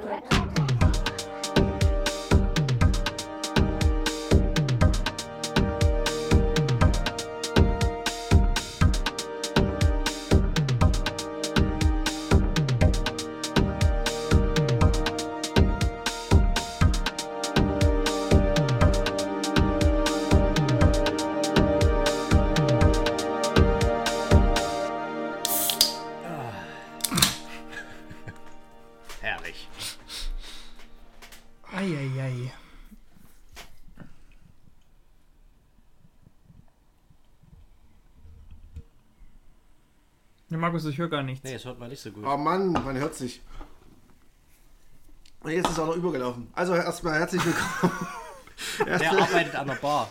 record. Markus, ich höre gar nichts. Nee, das hört man nicht so gut. Oh Mann, man hört sich. Und Jetzt ist es auch noch übergelaufen. Also erstmal herzlich willkommen. Der arbeitet an der Bar.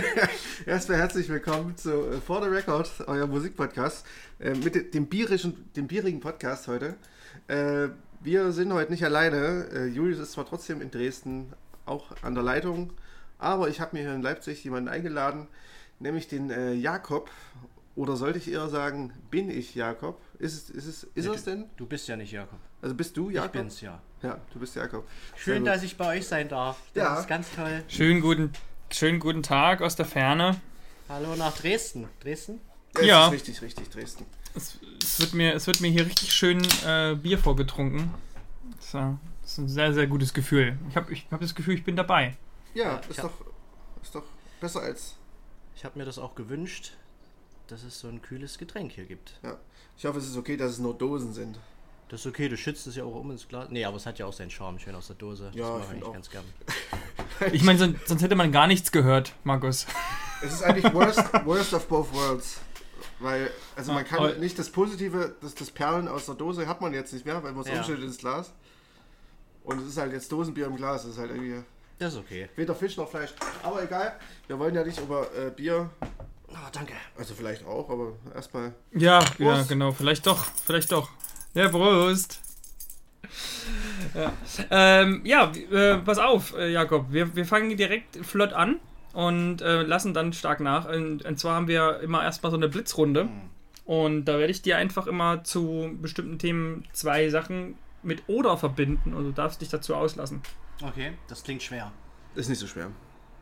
erstmal herzlich willkommen zu äh, For the Record, euer Musikpodcast. Äh, mit de- dem, bierischen, dem bierigen Podcast heute. Äh, wir sind heute nicht alleine. Äh, Julius ist zwar trotzdem in Dresden auch an der Leitung, aber ich habe mir hier in Leipzig jemanden eingeladen, nämlich den Jakob. Oder sollte ich eher sagen, bin ich Jakob? Ist es, ist es, ist Nee, es denn? Du bist ja nicht Jakob. Also bist du Jakob? Ich bin's ja. Ja, du bist Jakob. Schön, dass ich bei euch sein darf. Das Ja. ist ganz toll. Schönen guten, schönen guten Tag aus der Ferne. Hallo nach Dresden. Dresden? Es Ja. Ist richtig, richtig, Dresden. Es, es, wird, mir, es wird mir hier richtig schön äh, Bier vorgetrunken. Das, ist, äh, das ist ein sehr, sehr gutes Gefühl. Ich habe ich hab das Gefühl, ich bin dabei. Ja, Ja, ich ist, hab- doch, ist doch besser als. Ich habe mir das auch gewünscht, dass es so ein kühles Getränk hier gibt. Ja. Ich hoffe, es ist okay, dass es nur Dosen sind. Das ist okay, du schützt es ja auch um ins Glas. Nee, aber es hat ja auch seinen Charme, schön aus der Dose. Ja, das ich mache ich auch. ganz gern. Ich meine, sonst, sonst hätte man gar nichts gehört, Markus. Es ist eigentlich worst, worst of both worlds. Weil, also man kann aber- nicht das Positive, das, das Perlen aus der Dose hat man jetzt nicht mehr, weil man es Ja. umschüttet ins Glas. Und es ist halt jetzt Dosenbier im Glas. Das ist halt irgendwie Das ist okay. weder Fisch noch Fleisch. Aber egal, wir wollen ja nicht über äh, Bier, Ah, danke. also vielleicht auch, aber erstmal. Ja, ja, Prost. genau. Vielleicht doch, vielleicht doch. Ja, Prost. Ja, ähm, ja äh, pass auf, äh, Jakob. Wir, wir fangen direkt flott an und äh, lassen dann stark nach. Und, und zwar haben wir immer erstmal so eine Blitzrunde. Und da werde ich dir einfach immer zu bestimmten Themen zwei Sachen mit oder verbinden und du darfst dich dazu auslassen. Okay, das klingt schwer. Ist nicht so schwer.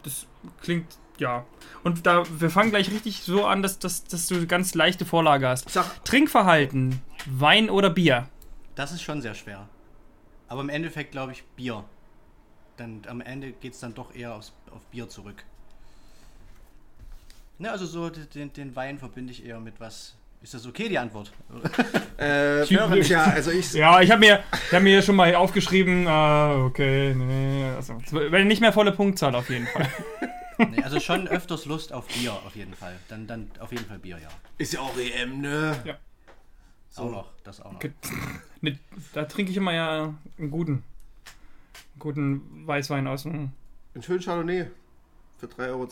Das klingt, ja. Und da, wir fangen gleich richtig so an, dass, dass, dass du eine ganz leichte Vorlage hast. Sag, Trinkverhalten, Wein oder Bier? Das ist schon sehr schwer. Aber im Endeffekt glaube ich Bier. Dann am Ende geht es dann doch eher aufs, auf Bier zurück. Ne, also so den, den Wein verbinde ich eher mit was. Ist das okay, die Antwort? äh, Ich ja, also ich. Ja, ich habe mir, ich hab mir schon mal aufgeschrieben, ah, okay, nee, also, wenn nicht mehr volle Punktzahl auf jeden Fall. nee, also schon öfters Lust auf Bier, auf jeden Fall. Dann, dann auf jeden Fall Bier, ja. Ist ja auch EM, ne? Ja. Auch noch, das auch noch. Ne, da trinke ich immer ja einen guten, einen guten Weißwein aus dem, Ein schönen Chardonnay für 3,20 Euro.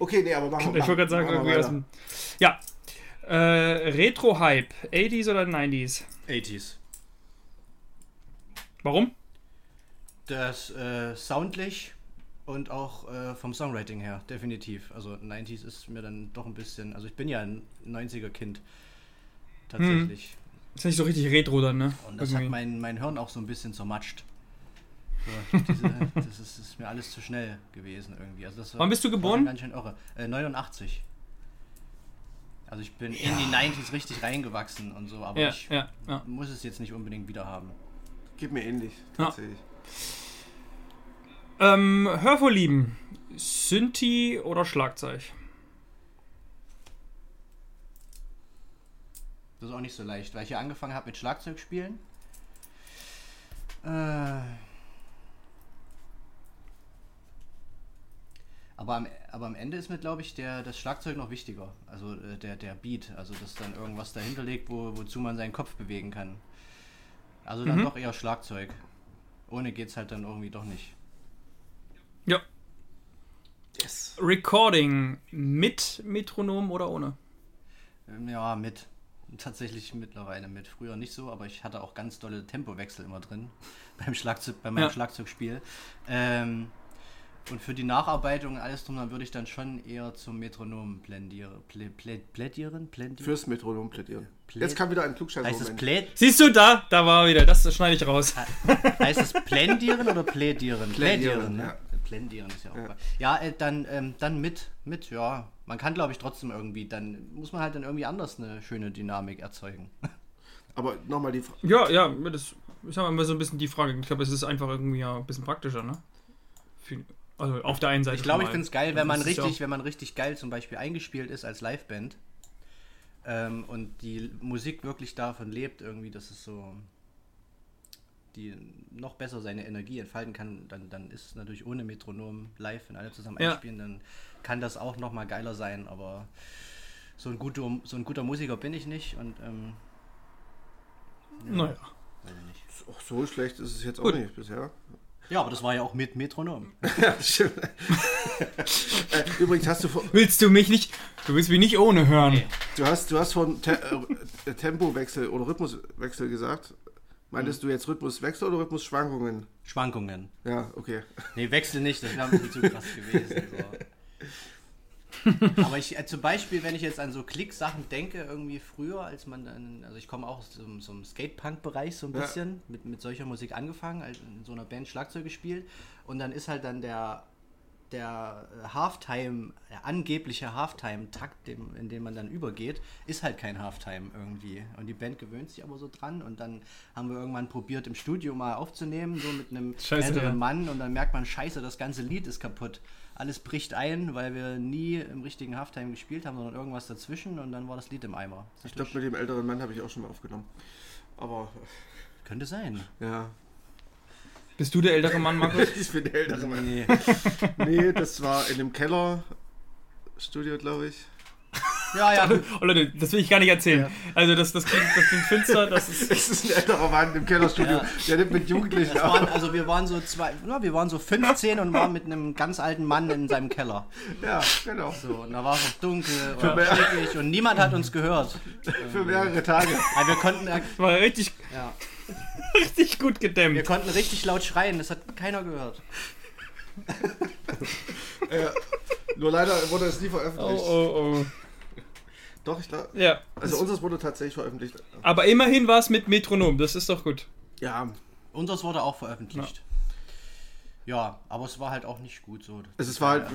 Okay, nee, aber machen wir ich wollte gerade sagen, irgendwie aus dem, ja, äh, Retro-Hype, 80s oder 90s? 80s. Warum? Das äh, soundlich und auch äh, vom Songwriting her, definitiv. Also 90s ist mir dann doch ein bisschen. Also ich bin ja ein 90er-Kind. Tatsächlich. Ist nicht so richtig Retro dann, ne? Und das Irgendwie. hat mein, mein Hirn auch so ein bisschen zermatscht. So, diese, das, ist, ist mir alles zu schnell gewesen irgendwie. Also das war- Wann bist du geboren? Ganz schön irre. Äh, 89. Also ich bin in die 90s richtig reingewachsen und so, aber ja, ich ja, ja. muss es jetzt nicht unbedingt wieder haben. Geht mir ähnlich, Ja. tatsächlich. Ähm, Hörvorlieben, Synthi oder Schlagzeug? Das ist auch nicht so leicht, weil ich hier angefangen habe mit Schlagzeug spielen. Äh, aber, am, aber am Ende ist mir, glaube ich, der, das Schlagzeug noch wichtiger. Also äh, der, der Beat, also dass dann irgendwas dahinter liegt, wo, wozu man seinen Kopf bewegen kann. Also dann Mhm. doch eher Schlagzeug. Ohne geht's halt dann irgendwie doch nicht. Ja. Yes. Recording mit Metronom oder ohne? Ähm, Ja, mit. Tatsächlich mittlerweile mit. Früher nicht so, aber ich hatte auch ganz dolle Tempowechsel immer drin beim Schlagzeug, bei meinem Ja. Schlagzeugspiel. Ähm, Und für die Nacharbeitung und alles drum, dann würde ich dann schon eher zum Metronom plädieren. Plä, plä, plädieren? plädieren? Fürs Metronom plädieren. Plä- Jetzt kam wieder ein klugscheißer Heißt es plä, Siehst du da? Da war er wieder. Das schneide ich raus. heißt es plädieren oder plädieren? Plädieren, ne? ja. Plädieren ist ja auch Ja. ja. äh, dann, ähm, dann mit, mit, ja. Man kann, glaube ich, trotzdem irgendwie, dann muss man halt dann irgendwie anders eine schöne Dynamik erzeugen. Aber nochmal die Frage. Ja, ja, das ist aber immer so ein bisschen die Frage. Ich glaube, es ist einfach irgendwie ja ein bisschen praktischer, ne? Für, also auf der einen Seite. Ich glaube, ich finde es geil, wenn man Das ist ja richtig, wenn man richtig geil zum Beispiel eingespielt ist als Liveband ähm, und die Musik wirklich davon lebt, irgendwie, dass es so die noch besser seine Energie entfalten kann, dann, dann ist natürlich ohne Metronom live, wenn alle zusammen Ja. einspielen, dann kann das auch noch mal geiler sein, aber so ein guter, so ein guter Musiker bin ich nicht und ähm, ja, Naja. weiß ich nicht. Ach, so schlecht ist es jetzt auch Gut. nicht bisher. Ja, aber das war ja auch mit Metronom. Ja, stimmt. äh, übrigens hast du vor, Willst du mich nicht. Du willst mich nicht ohne hören. Nee. du hast, du hast von Te äh, Tempowechsel oder Rhythmuswechsel gesagt. Meintest du jetzt Rhythmuswechsel oder Rhythmusschwankungen? Schwankungen. Ja, okay. Nee, Wechsel nicht, das wäre ein bisschen zu krass gewesen. So. Aber ich, äh, zum Beispiel, wenn ich jetzt an so Klick-Sachen denke, irgendwie früher, als man dann, also ich komme auch aus so, so einem Skate-Punk-Bereich so ein Ja. bisschen, mit, mit solcher Musik angefangen, halt in so einer Band Schlagzeug gespielt und dann ist halt dann der, der äh, Halftime, der angebliche Halftime-Takt, in den man dann übergeht, ist halt kein Halftime irgendwie. Und die Band gewöhnt sich aber so dran und dann haben wir irgendwann probiert, im Studio mal aufzunehmen, so mit einem Scheiße, älteren ja. Mann und dann merkt man, scheiße, das ganze Lied ist kaputt. Alles bricht ein, weil wir nie im richtigen Halftime gespielt haben, sondern irgendwas dazwischen und dann war das Lied im Eimer. Ich glaube, mit dem älteren Mann habe ich auch schon mal aufgenommen. Aber Könnte sein. ja, Bist du der ältere Mann, Markus? ich bin der ältere Mann. Nee. Nee, das war in dem Keller Studio, glaube ich. Ja, ja. Oh Leute, das will ich gar nicht erzählen. Also das, das, klingt, das klingt finster, das ist. Es ist ein älterer Mann im Kellerstudio. Ja. Der nimmt mit Jugendlichen waren, also wir waren so zwei, ja, wir waren so 15 und waren mit einem ganz alten Mann in seinem Keller. Ja, genau. So, und da war es noch dunkel Für und mehr- stickig und niemand hat uns gehört. Für mehrere Tage. Weil wir konnten, ja, war richtig, richtig gut wir gedämmt. konnten richtig laut schreien, das hat keiner gehört. Äh, nur leider wurde es nie Oh, veröffentlicht. oh, oh. Doch, ich glaube. Ja. Also unseres wurde tatsächlich veröffentlicht. Aber immerhin war es mit Metronom, das ist doch gut. Ja, Unseres wurde auch veröffentlicht. Ja, aber es war halt auch nicht gut so. also es war halt,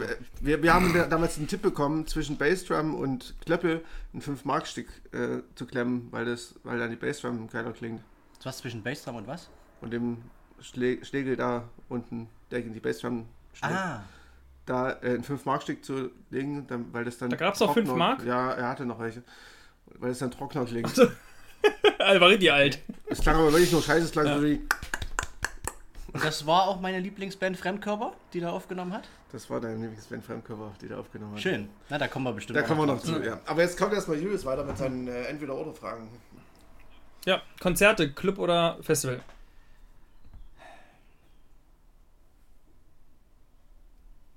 wir, wir haben da- damals einen Tipp bekommen, zwischen Bassdrum und Klöppel ein 5-Mark-Stück äh, zu klemmen, weil, das, weil dann die Bassdrum geiler klingt. Was zwischen Bassdrum und was? Und dem Schle Schlegel da unten, der gegen die Bassdrum schlägt. Ah, da äh, ein 5-Mark-Stück zu legen, dann, weil das dann. Da gab's noch trockener- 5 Mark? Ja, er hatte noch welche. Weil es dann trockener klingt. Er war richtig alt. Es klang aber wirklich nur scheiße, es klang Ja. so wie. das war auch meine Lieblingsband Fremdkörper, die da aufgenommen hat. Das war dein Lieblingsband Fremdcover, die da aufgenommen hat. Schön. Na, da kommen wir bestimmt Da kommen wir noch zu, ja. Aber jetzt kommt erstmal Julius weiter mit seinen äh, Entweder-Oder-Fragen. Ja, Konzerte, Club oder Festival?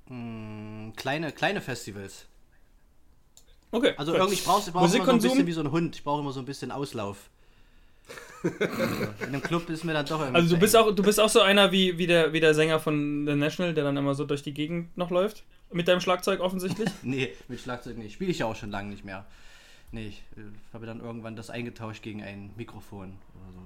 Hm, kleine, kleine Festivals. Okay. Also irgendwie, ich brauche brauch immer so ein bisschen wie so ein Hund. Ich brauche immer so ein bisschen Auslauf. in einem Club ist mir dann doch irgendwie. Also du bist auch, du bist auch so einer wie, wie, der, wie der Sänger von The National, der dann immer so durch die Gegend noch läuft. Mit deinem Schlagzeug offensichtlich. Nee, mit Schlagzeug nicht. Spiele ich ja auch schon lange nicht mehr. Nee, ich äh, habe dann irgendwann das eingetauscht gegen ein Mikrofon oder so.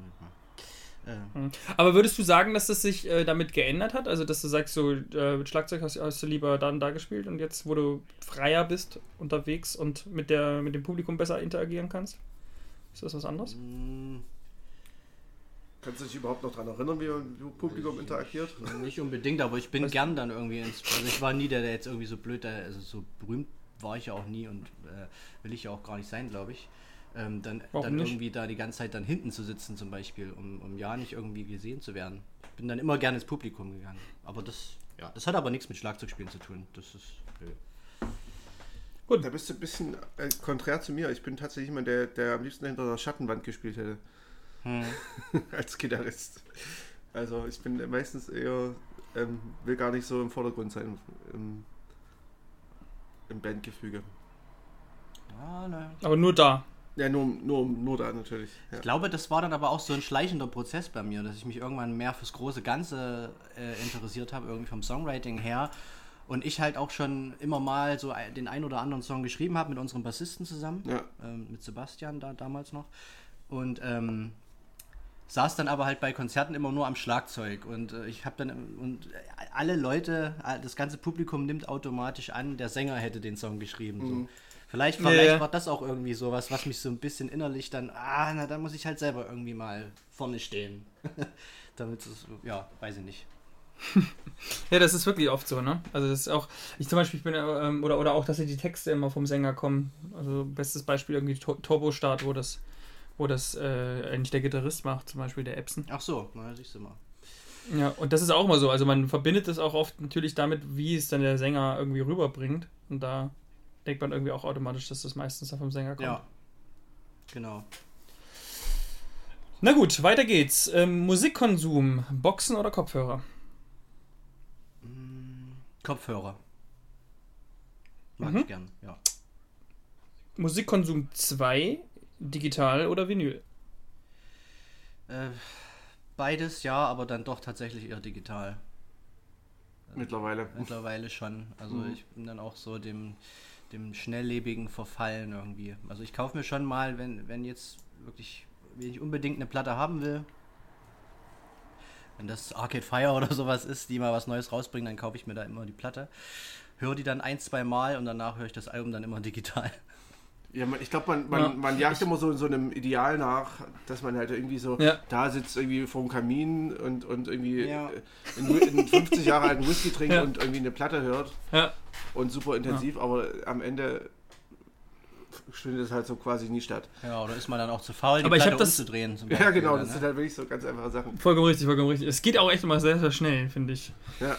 Ja. Äh, Aber würdest du sagen, dass das sich äh, damit geändert hat? Also, dass du sagst, so äh, mit Schlagzeug hast, hast du lieber da und da gespielt und jetzt, wo du freier bist unterwegs und mit, der, mit dem Publikum besser interagieren kannst? Ist das was anderes? mh, Kannst du dich überhaupt noch daran erinnern, wie ein Publikum interagiert? nicht unbedingt, aber ich bin gern dann irgendwie ins. Also ich war nie der, der jetzt irgendwie so blöd, der, also so berühmt war ich ja auch nie und äh, will ich ja auch gar nicht sein, glaube ich. Ähm, dann dann irgendwie da die ganze Zeit dann hinten zu sitzen zum Beispiel, um, um ja nicht irgendwie gesehen zu werden. Ich bin dann immer gerne ins Publikum gegangen. Aber das, ja, das hat aber nichts mit Schlagzeugspielen zu tun. Das ist. Nö. Da bist du ein bisschen äh, konträr zu mir. Ich bin tatsächlich jemand, der, der am liebsten hinter der Schattenwand gespielt hätte. Hm. als Gitarrist. Also ich bin meistens eher, ähm, will gar nicht so im Vordergrund sein im, im Bandgefüge. Aber nur da. Ja, nur, nur, nur da natürlich. Ja. Ich glaube, das war dann aber auch so ein schleichender Prozess bei mir, dass ich mich irgendwann mehr fürs große Ganze äh, interessiert habe, irgendwie vom Songwriting her. Und ich halt auch schon immer mal so den ein oder anderen Song geschrieben habe mit unserem Bassisten zusammen, Ja. ähm, mit Sebastian da damals noch. Und ähm, saß dann aber halt bei Konzerten immer nur am Schlagzeug. Und äh, ich habe dann, und alle Leute, äh, das ganze Publikum nimmt automatisch an, der Sänger hätte den Song geschrieben. So. Vielleicht, vielleicht ja. war das auch irgendwie sowas, was mich so ein bisschen innerlich dann, ah, na, da muss ich halt selber irgendwie mal vorne stehen. Damit es, ja, weiß ich nicht. Ja, das ist wirklich oft so, ne? Also das ist auch, ich zum Beispiel, ich bin, ähm, oder, oder auch, dass die Texte immer vom Sänger kommen. Also bestes Beispiel irgendwie Tur- Turbo-Start, wo das, wo das äh, eigentlich der Gitarrist macht, zum Beispiel der Epson. Ach so, na, siehst du mal. Ja, und das ist auch immer so. Also man verbindet es auch oft natürlich damit, wie es dann der Sänger irgendwie rüberbringt. Und da denkt man irgendwie auch automatisch, dass das meistens dann vom Sänger kommt. Ja. Genau. Na gut, weiter geht's. Ähm, Musikkonsum, Boxen oder Kopfhörer? Kopfhörer. Mag Mhm. ich gern, ja. Musikkonsum 2, digital oder Vinyl? Äh, beides ja, aber dann doch tatsächlich eher digital. Mittlerweile. Mittlerweile schon. Also Mhm. ich bin dann auch so dem, dem schnelllebigen Verfallen irgendwie. Also ich kaufe mir schon mal, wenn, wenn jetzt wirklich, wenn ich unbedingt eine Platte haben will, wenn das Arcade Fire oder sowas ist, die mal was Neues rausbringen, dann kaufe ich mir da immer die Platte. Höre die dann ein, zwei Mal und danach höre ich das Album dann immer digital. Ja, man, ich glaube, man, man, Ja. man jagt immer so in so einem Ideal nach, dass man halt irgendwie so Ja. da sitzt irgendwie vorm Kamin und, und irgendwie Ja. äh, einen, einen 50 Jahre alten Whisky trinkt Ja. und irgendwie eine Platte hört Ja, und super intensiv, aber am Ende findet es halt so quasi nie statt. Ja, oder ist man dann auch zu faul, die Aber ich Platte hab das- umzudrehen? zum Ja, genau, dann, das ne? sind halt wirklich so ganz einfache Sachen. vollkommen richtig, vollkommen richtig. Es geht auch echt immer sehr, sehr schnell, finde ich. Ja,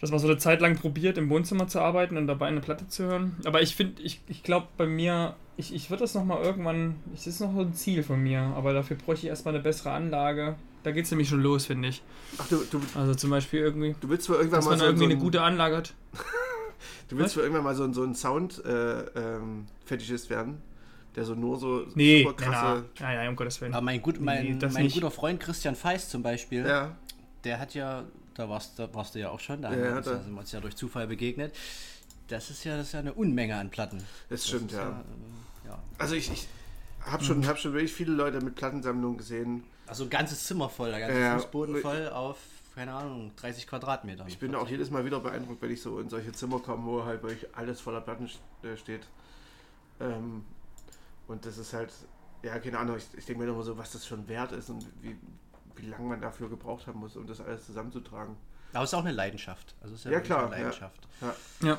Dass man so eine Zeit lang probiert, im Wohnzimmer zu arbeiten und dabei eine Platte zu hören. Aber ich finde, ich, ich glaube bei mir, ich, ich würde das nochmal irgendwann, das ist noch so ein Ziel von mir, aber dafür bräuchte ich erstmal eine bessere Anlage. Da geht es nämlich schon los, finde ich. ach, du, du, Also zum Beispiel irgendwie, du willst wohl irgendwann dass mal man so, irgendwie so eine ein, gute Anlage hat. du willst wohl irgendwann mal so, ein- so ein Sound äh, ähm, werden, der so nur so Nee, super krasse. ja, ja, ja, um Gottes Willen. Aber mein, gut, mein, Nee, das mein guter Freund Christian Feist zum Beispiel, Ja, der hat ja, da warst, da warst du ja auch schon, da, Ja, haben wir ja, uns da- ja, sind wir uns ja durch Zufall begegnet. Das ist ja, das ist ja eine Unmenge an Platten. das stimmt, ist ja. äh, ja. Also ich, ich habe schon, hab schon wirklich viele Leute mit Plattensammlungen gesehen. Also ein ganzes Zimmer voll, der ganze Ja, Fußboden ja. voll auf, keine Ahnung, 30 Quadratmeter. Ich bin auch jedes Mal wieder beeindruckt, wenn ich so in solche Zimmer komme, wo halt wirklich alles voller Platten äh, steht. Ähm, und das ist halt, ja, keine Ahnung, ich, ich denke mir immer so, was das schon wert ist und wie, wie lange man dafür gebraucht haben muss, um das alles zusammenzutragen. Aber es ist auch eine Leidenschaft. Also es ist ja, Ja, wirklich klar, eine ja. Leidenschaft. Ja.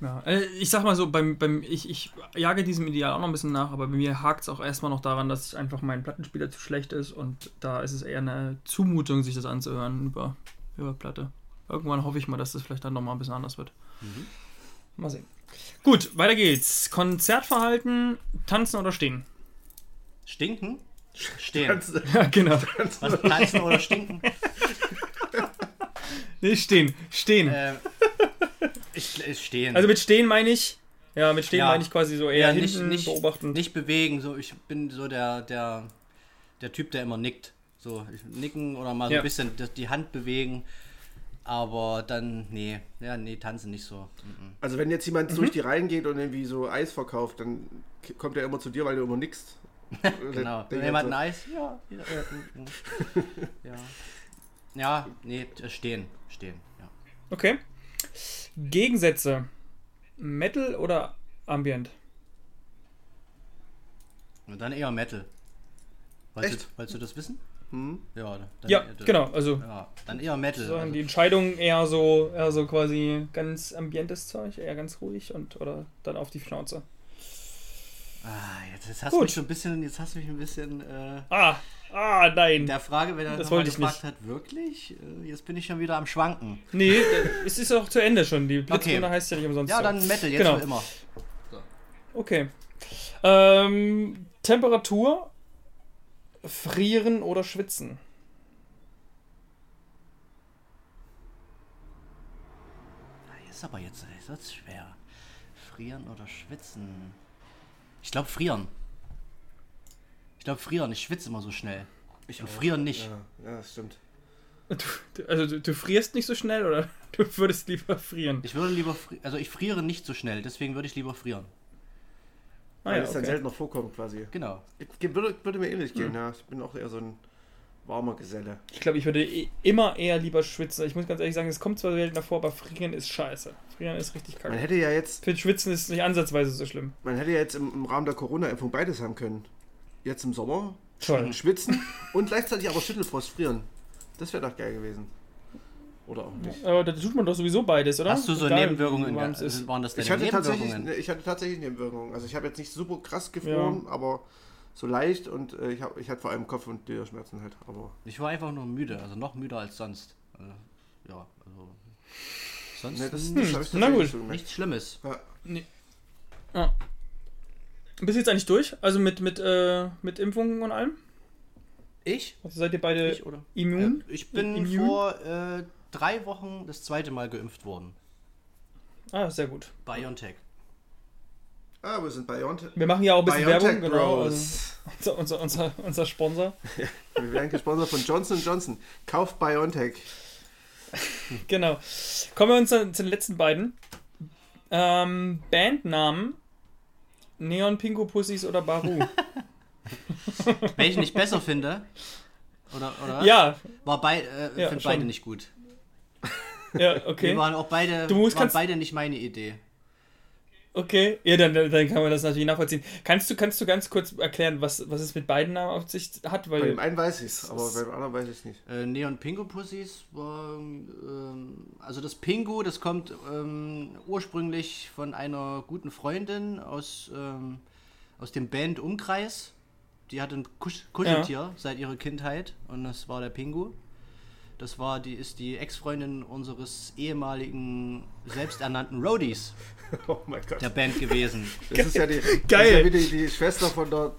Ja, äh, ich sag mal so, beim, beim, ich, ich jage diesem Ideal auch noch ein bisschen nach, aber bei mir hakt es auch erstmal noch daran, dass einfach mein Plattenspieler zu schlecht ist und da ist es eher eine Zumutung, sich das anzuhören über, über Platte. Irgendwann hoffe ich mal, dass das vielleicht dann nochmal ein bisschen anders wird. Mal sehen. Gut, weiter geht's. Konzertverhalten, tanzen oder stehen? Stinken? Stehen. Ja, genau. Was, tanzen oder stinken? Nee, stehen. Stehen. äh, ich, ich stehen. Also mit stehen meine ich, ja, mit stehen Ja. meine ich quasi so eher ja, nicht, hinten nicht, beobachten. nicht bewegen. So, ich bin so der, der, der Typ, der immer nickt. So, ich- nicken oder mal so Ja. ein bisschen die- Hand bewegen. Aber dann, nee, ja, nee, tanzen nicht so. Mhm. Also wenn jetzt jemand durch die Reihen geht und irgendwie so Eis verkauft, dann kommt er immer zu dir, weil du immer nickst. Genau. Wenn jemand ein er Eis, ja. Ja, äh, ja. ja, nee, stehen, stehen, ja. Okay. Gegensätze. Metal oder Ambient? Und dann eher Metal. Wolltest, Echt? Du, wolltest du das wissen? so, hm? Ja, dann, Ja, äh, genau. Also Ja, dann eher Metal. sagen Also, die Entscheidung eher so, eher so quasi ganz ambientes Zeug, eher ganz ruhig und oder dann auf die Schnauze. Ah, jetzt, jetzt hast Gut. du mich so ein bisschen, jetzt hast du mich ein bisschen äh, Ah, ah, nein. der Frage, wenn er Das wollte ich gefragt hat, wirklich? Äh, Jetzt bin ich schon wieder am Schwanken. Nee, es ist auch zu Ende schon. Die Blitzrunde Okay. heißt ja nicht umsonst. Ja, so. dann Metal, jetzt Genau. für immer. Okay. Ähm, Temperatur, frieren oder schwitzen? Ah, Ist aber jetzt ist das schwer. Frieren oder schwitzen? Ich glaube frieren. Ich glaube frieren. Ich schwitze immer so schnell. Ich Und frieren nicht. Ja, ja, das stimmt. Du, also du, du frierst nicht so schnell oder du würdest lieber frieren? Ich würde lieber fri also ich friere nicht so schnell, deswegen würde ich lieber frieren. Ah, Weil ja, es dann okay. seltener vorkommt quasi. Genau. Ich, würde, würde mir ähnlich Hm. gehen, ja. Ich bin auch eher so ein warmer Geselle. Ich glaube, ich würde eh- immer eher lieber schwitzen. Ich muss ganz ehrlich sagen, es kommt zwar seltener vor, aber frieren ist scheiße. Frieren ist richtig Man kacke. hätte ja jetzt, finde Schwitzen ist nicht ansatzweise so schlimm. man hätte ja jetzt im, im Rahmen der Corona-Impfung beides haben können. Jetzt im Sommer Toll. schwitzen und gleichzeitig aber Schüttelfrost frieren. Das wäre doch geil gewesen. Oder auch nicht. Aber da tut man doch sowieso beides, oder? Hast du so Egal, Nebenwirkungen? Waren das deine Ich hatte, tatsächlich, Nebenwirkungen? ich hatte tatsächlich Nebenwirkungen. Also ich habe jetzt nicht super krass gefroren, aber so leicht und äh, ich, hab, ich hatte vor allem Kopf- und Gliederschmerzen halt. Aber Ich war einfach nur müde, also noch müder als sonst. Also, ja, also. Sonst ne, das, hm, das habe ich na gut. so nichts Schlimmes. Ja. Bist du jetzt eigentlich durch? Also mit, mit, äh, mit Impfungen und allem? Ich? Also seid ihr beide Ich oder? immun? Äh, ich bin Immun? vor äh, drei Wochen das zweite Mal geimpft worden. Ah, sehr gut. BioNTech. Ah, wir sind bei Biontech. Wir machen ja auch ein bisschen Biontech Werbung, genau. Also unser, unser, unser, unser Sponsor. Wir werden gesponsert von Johnson Johnson. Kauft Biontech. Genau. Kommen wir uns zu den letzten beiden. Ähm, Bandnamen. Neon Pinko Pussys oder Baru. Welchen ich besser finde. Oder, oder? ja, War bei, äh, Ja, finde beide nicht gut. ja, Die okay. waren auch beide, Du musst- waren kannst- beide nicht meine Idee. Okay, ja, dann, dann kann man das natürlich nachvollziehen. Kannst du, kannst du ganz kurz erklären, was, was es mit beiden Namen auf sich hat? Bei Weil dem einen weiß ich es, aber bei dem anderen weiß ich es nicht. Äh, Neon Pingo Pussys war, ähm, also das Pingu, das kommt ähm, ursprünglich von einer guten Freundin aus, ähm, aus dem Band-Umkreis. Die hatte ein Kusch Kuscheltier seit ihrer Kindheit und das war der Pingu. Das war die, ist die Ex-Freundin unseres ehemaligen selbsternannten Roadies Oh mein Gott. der Band gewesen. Das ist ja die, Geil. Das ist ja wie die, die Schwester von der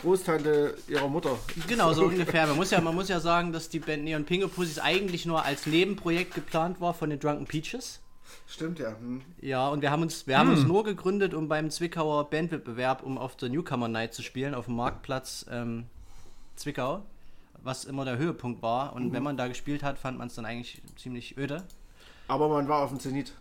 Großtante ihrer Mutter. Genau, so ungefähr. Man muss, ja, man muss ja sagen, dass die Band Neon Pingo Pussys eigentlich nur als Nebenprojekt geplant war von den Drunken Peaches. Stimmt ja. Hm. Ja, und wir haben uns, wir haben uns nur gegründet, um beim Zwickauer Bandwettbewerb, um auf der Newcomer Night zu spielen, auf dem Marktplatz ähm, Zwickau, was immer der Höhepunkt war. Und wenn man da gespielt hat, fand man es dann eigentlich ziemlich öde. Aber man war auf dem Zenit.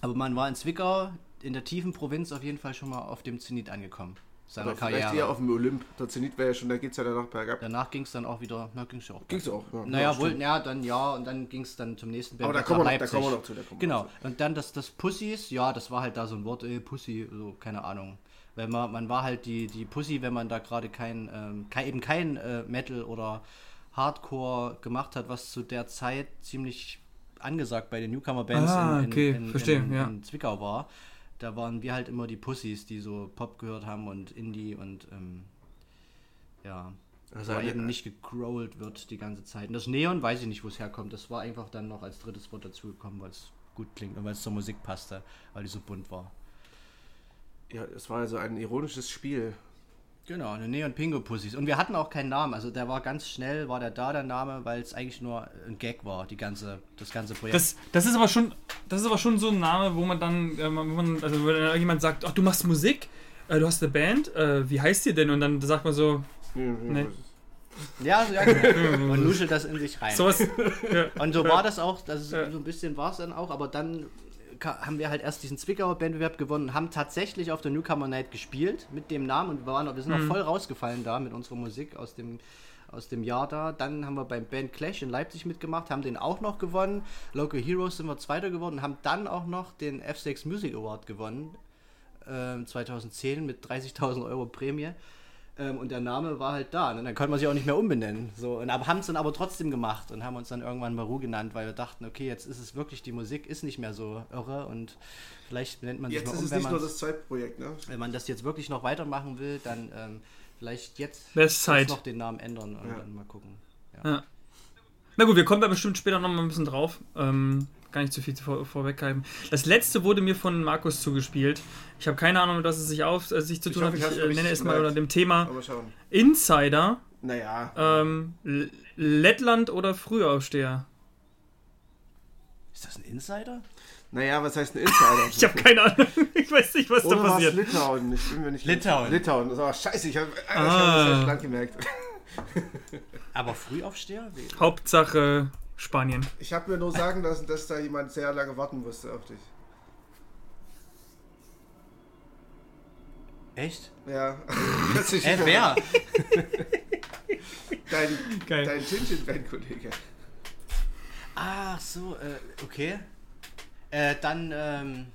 Aber man war in Zwickau, in der tiefen Provinz, auf jeden Fall schon mal auf dem Zenit angekommen. Seiner Oder vielleicht eher Karriere. auf dem Olymp. Der Zenit wäre ja schon, da geht es ja danach bergab. Danach ging es dann auch wieder, na, ging es ja auch. Ging's auch. Ja, Naja, ja, wohl, ja, dann ja, und dann ging es dann zum nächsten Aber da kommen, wir noch, da kommen wir noch zu. Da kommen Genau. noch zu. Und dann das, das Pussys, ja, das war halt da so ein Wort, ey, Pussy, so, keine Ahnung. Wenn man, man war halt die, die Pussy, wenn man da gerade kein, ähm, kein, eben kein äh, Metal oder Hardcore gemacht hat, was zu der Zeit ziemlich angesagt bei den Newcomer-Bands Ah, in, in, okay, in, verstehe, in, ja. in Zwickau war. Da waren wir halt immer die Pussys, die so Pop gehört haben und Indie und ähm, ja, Also aber eine- eben nicht gegrowlt wird die ganze Zeit. Und das Neon weiß ich nicht, wo es herkommt. Das war einfach dann noch als drittes Wort dazugekommen, weil es gut klingt und weil es zur Musik passte, weil die so bunt war. Ja, es war also ein ironisches Spiel. Genau, eine Neon Pingo Pussys. Und wir hatten auch keinen Namen. Also der war ganz schnell, war der da der Name, weil es eigentlich nur ein Gag war, die ganze, das ganze Projekt. das, das ist aber schon, das ist aber schon so ein Name, wo man dann, äh, wo man, also wenn dann jemand sagt, ach du machst Musik, äh, du hast eine Band, äh, wie heißt die denn? Und dann sagt man so, Nee. ja, so, ja, genau. Man nuschelt das in sich rein. sowas. ja. Und so war das auch, das ist, so ein bisschen war es dann auch, aber dann haben wir halt erst diesen Zwickauer Bandbewerb gewonnen, haben tatsächlich auf der Newcomer Night gespielt mit dem Namen und wir, waren, wir sind auch voll rausgefallen da mit unserer Musik aus dem, aus dem Jahr da. Dann haben wir beim Band Clash in Leipzig mitgemacht, haben den auch noch gewonnen. Local Heroes sind wir Zweiter geworden, haben dann auch noch den F6 Music Award gewonnen, ähm, 2010 mit 30.000 Euro Prämie. Ähm, und der Name war halt da. Ne? Dann konnte man sich auch nicht mehr umbenennen. So, und haben es dann aber trotzdem gemacht und haben uns dann irgendwann Maru genannt, weil wir dachten, okay, jetzt ist es wirklich, die Musik ist nicht mehr so irre und vielleicht nennt man sich Jetzt mal ist um, es wenn nicht man, nur das Zweitprojekt, ne? wenn man das jetzt wirklich noch weitermachen will, dann ähm, vielleicht jetzt Zeit. noch den Namen ändern und Ja. dann mal gucken. Ja. Na gut, wir kommen da bestimmt später noch mal ein bisschen drauf. Ähm, gar nicht zu viel vor, vorweggreifen. Das letzte wurde mir von Markus zugespielt. Ich habe keine Ahnung, was es sich auf äh, sich zu Ich tun hoffe, hat. ich Ich äh, nenne es mal unter dem Thema. Insider, Naja. ähm, Lettland oder Frühaufsteher. Ist das ein Insider? Naja, was heißt ein Insider? Ich habe keine Ahnung. Ich weiß nicht, was Oder da passiert. Litauen? Ich bin mir nicht Litauen. Litauen. Das war scheiße, ich habe Ah. das hab ich lang gemerkt. Aber Frühaufsteher? Hauptsache Spanien. Ich habe mir nur sagen lassen, dass da jemand sehr lange warten musste auf dich. Echt? Ja. Plötzlich Hä, wer? Dein, Geil. dein Tintin-Band-Kollege. Ach so, äh, okay. Äh, dann, ähm,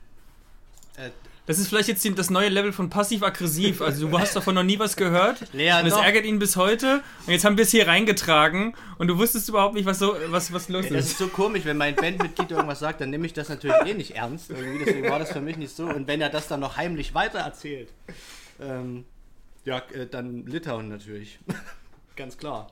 äh, Das ist vielleicht jetzt das neue Level von passiv-aggressiv. Also du hast davon noch nie was gehört. Lea, Und das doch. ärgert ihn bis heute. Und jetzt haben wir es hier reingetragen und du wusstest überhaupt nicht, was so was, was los Das ist. ist so komisch, wenn mein Bandmitglied irgendwas sagt, dann nehme ich das natürlich eh nicht ernst. Irgendwie, deswegen war das für mich nicht so. Und wenn er das dann noch heimlich weiter erzählt, ähm, ja, äh, dann Litauen natürlich. Ganz klar.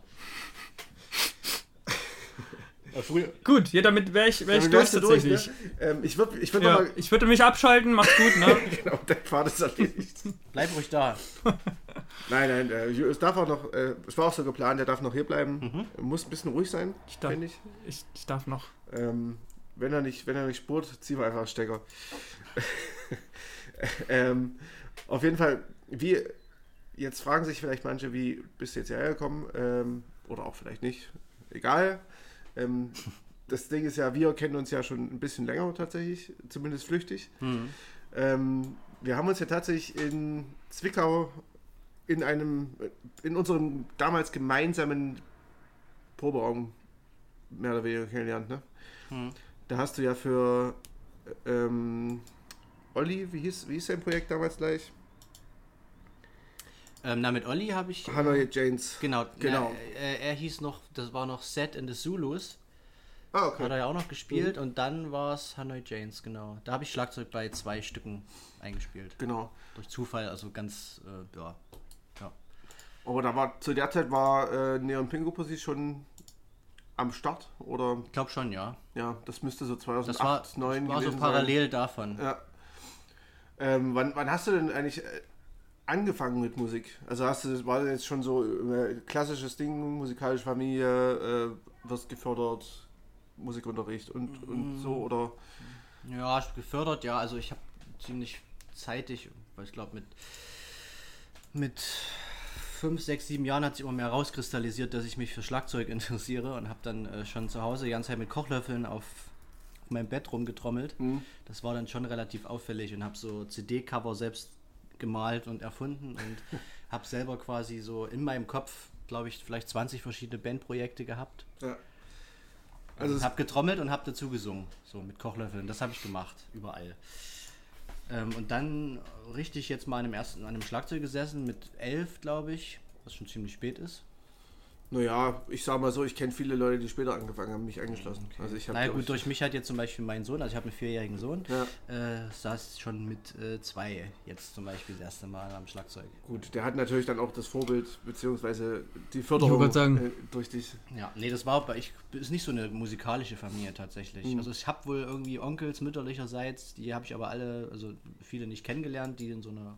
Früher, Gut, ja, damit wäre ich, wär ich durch tatsächlich. ne? ähm, ich würde ich würd Ja, mal... ich würde mich abschalten, macht's gut, ne? Genau, dein Pfad ist erledigt. bleib ruhig da. Nein, nein, äh, es darf auch noch, äh, es war auch so geplant, er darf noch hier bleiben. Muss ein bisschen ruhig sein, Ich darf, finde ich. ich, ich darf noch. Ähm, wenn er nicht, wenn er nicht spurt, ziehen wir einfach einen Stecker. ähm, auf jeden Fall, wie, jetzt fragen sich vielleicht manche, wie bist du jetzt hierher gekommen? Ähm, oder auch vielleicht nicht. Egal. Ähm, das Ding ist ja, wir kennen uns ja schon ein bisschen länger tatsächlich, zumindest flüchtig. Hm. Ähm, wir haben uns ja tatsächlich in Zwickau in einem, in unserem damals gemeinsamen Proberaum mehr oder weniger kennengelernt, ne? Hm. Da hast du ja für ähm, Olli, wie hieß, wie hieß sein Projekt damals gleich? Ähm, na, mit Olli habe ich. Hanoi Janes. Genau, Genau. genau. Er, er hieß noch, das war noch Set in the Zulus. Ah, Hat er okay. ja auch noch gespielt und dann war es Hanoi Janes, genau. Da habe ich Schlagzeug bei zwei Stücken eingespielt. Genau. Durch Zufall, also ganz, äh, ja. ja. Aber da war zu der Zeit war äh, Neon Pingo Pussy schon am Start oder Ich glaube schon, ja. ja, das müsste so 2008, Das war, 2009 das war so parallel davon. sein. Ja. Ähm, wann, wann hast du denn eigentlich äh, angefangen mit Musik? Also hast du war das jetzt schon so äh, klassisches Ding, musikalische Familie, äh, wirst gefördert, Musikunterricht und, und so oder Ja, gefördert, ja. Also ich habe ziemlich zeitig, weil ich glaube mit mit fünf, sechs, sieben Jahren hat sich immer mehr rauskristallisiert, dass ich mich für Schlagzeug interessiere und habe dann äh, schon zu Hause die ganze Zeit mit Kochlöffeln auf, auf meinem Bett rumgetrommelt. Mhm. Das war dann schon relativ auffällig und habe so CD-Cover selbst gemalt und erfunden und habe selber quasi so in meinem Kopf, glaube ich, vielleicht 20 verschiedene Bandprojekte gehabt. ja. Also ich habe getrommelt und habe dazu gesungen, so mit Kochlöffeln. Das habe ich gemacht, überall. Ähm, und dann richtig jetzt mal an einem, ersten, an einem Schlagzeug gesessen mit elf, glaube ich, was schon ziemlich spät ist. Naja, ich sag mal so, ich kenne viele Leute, die später angefangen haben, mich eingeschlossen. Also ich habe Naja gut, durch mich hat jetzt zum Beispiel mein Sohn, also ich habe einen vierjährigen Sohn, Ja. äh, saß schon mit äh, zwei jetzt zum Beispiel das erste Mal am Schlagzeug. Gut, der hat natürlich dann auch das Vorbild, beziehungsweise die Ich Förderung wollte gerade sagen. äh, durch dich. Ja, nee, das war aber ich ist nicht so eine musikalische Familie tatsächlich. Mhm. Also ich habe wohl irgendwie Onkels mütterlicherseits, die habe ich aber alle, also viele nicht kennengelernt, die in so einer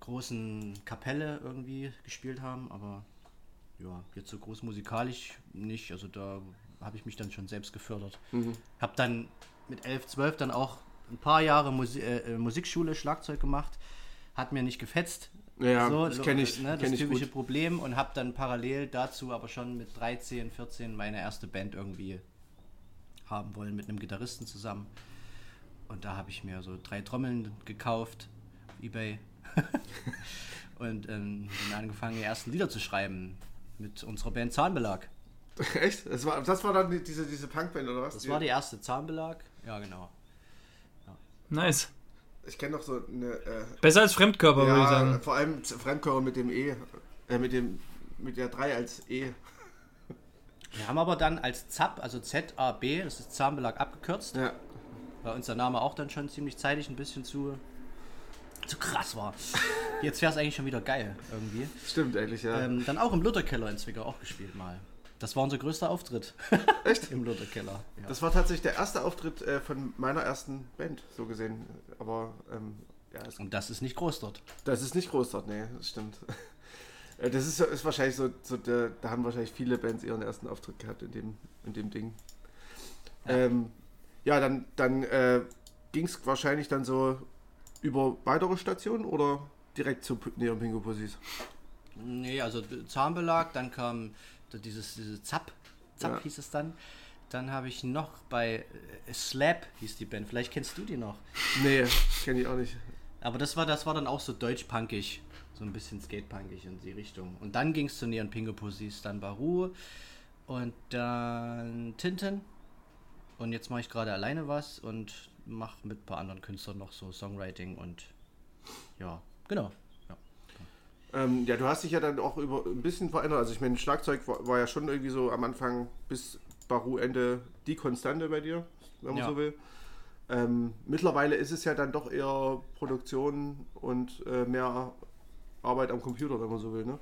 großen Kapelle irgendwie gespielt haben, aber ja, jetzt so groß musikalisch nicht, also da habe ich mich dann schon selbst gefördert. Mhm. Habe dann mit 11, 12 dann auch ein paar Jahre Musi äh, äh, Musikschule Schlagzeug gemacht, hat mir nicht gefetzt, Ja, so, das kenne ich, ne, das kenn ich typische gut. Problem und habe dann parallel dazu aber schon mit 13, 14 meine erste Band irgendwie haben wollen mit einem Gitarristen zusammen. Und da habe ich mir so drei Trommeln gekauft auf Ebay und ähm, dann angefangen, die ersten Lieder zu schreiben mit unserer Band Zahnbelag. Echt? Das war, das war dann die- diese, diese Punkband oder was? Das war die erste Zahnbelag. Ja, genau. Nice. Ich kenne doch so eine. Äh, Besser als Fremdkörper, würde ich ja, sagen. vor allem Fremdkörper mit dem E. Äh, mit dem. Mit der 3 als E. Wir haben aber dann als ZAB, also Z-A-B, das ist Zahnbelag abgekürzt, Ja. weil uns der Name auch dann schon ziemlich zeitig ein bisschen zu, zu krass war. Jetzt wäre es eigentlich schon wieder geil irgendwie. Stimmt eigentlich, ja. Ähm, dann auch im Lutherkeller in Zwickau auch gespielt mal. Das war unser größter Auftritt. Echt? Im Lutherkeller. Ja. Das war tatsächlich der erste Auftritt äh, von meiner ersten Band, so gesehen. Aber ähm, ja, Und das ist nicht groß dort. das ist nicht groß dort, nee, das stimmt. Äh, Das ist, ist wahrscheinlich so, so der, da haben wahrscheinlich viele Bands ihren ersten Auftritt gehabt in dem, in dem Ding. Ja. Ähm, ja, dann, dann äh, ging es wahrscheinlich dann so über weitere Stationen oder direkt zu Neon Pingo Pussys? Nee, also Zahnbelag, dann kam dieses, diese Zap, Zap Ja. hieß es dann. Dann habe ich noch bei äh, Slap hieß die Band, vielleicht kennst du die noch. Nee, kenne ich auch nicht. Aber das war, das war dann auch so deutsch-punkig, so ein bisschen skatepunkig in die Richtung. Und dann ging es zu Neon Pingo Pussys, dann Baru und dann Tintin. Und jetzt mache ich gerade alleine was und mache mit ein paar anderen Künstlern noch so Songwriting und ja, genau. Ja. Ähm, ja, du hast dich ja dann auch über ein bisschen verändert. Also ich meine, Schlagzeug war, war ja schon irgendwie so am Anfang bis Baru Ende die Konstante bei dir, wenn man Ja. so will. Ähm, mittlerweile ist es ja dann doch eher Produktion und äh, mehr Arbeit am Computer, wenn man so will, ne?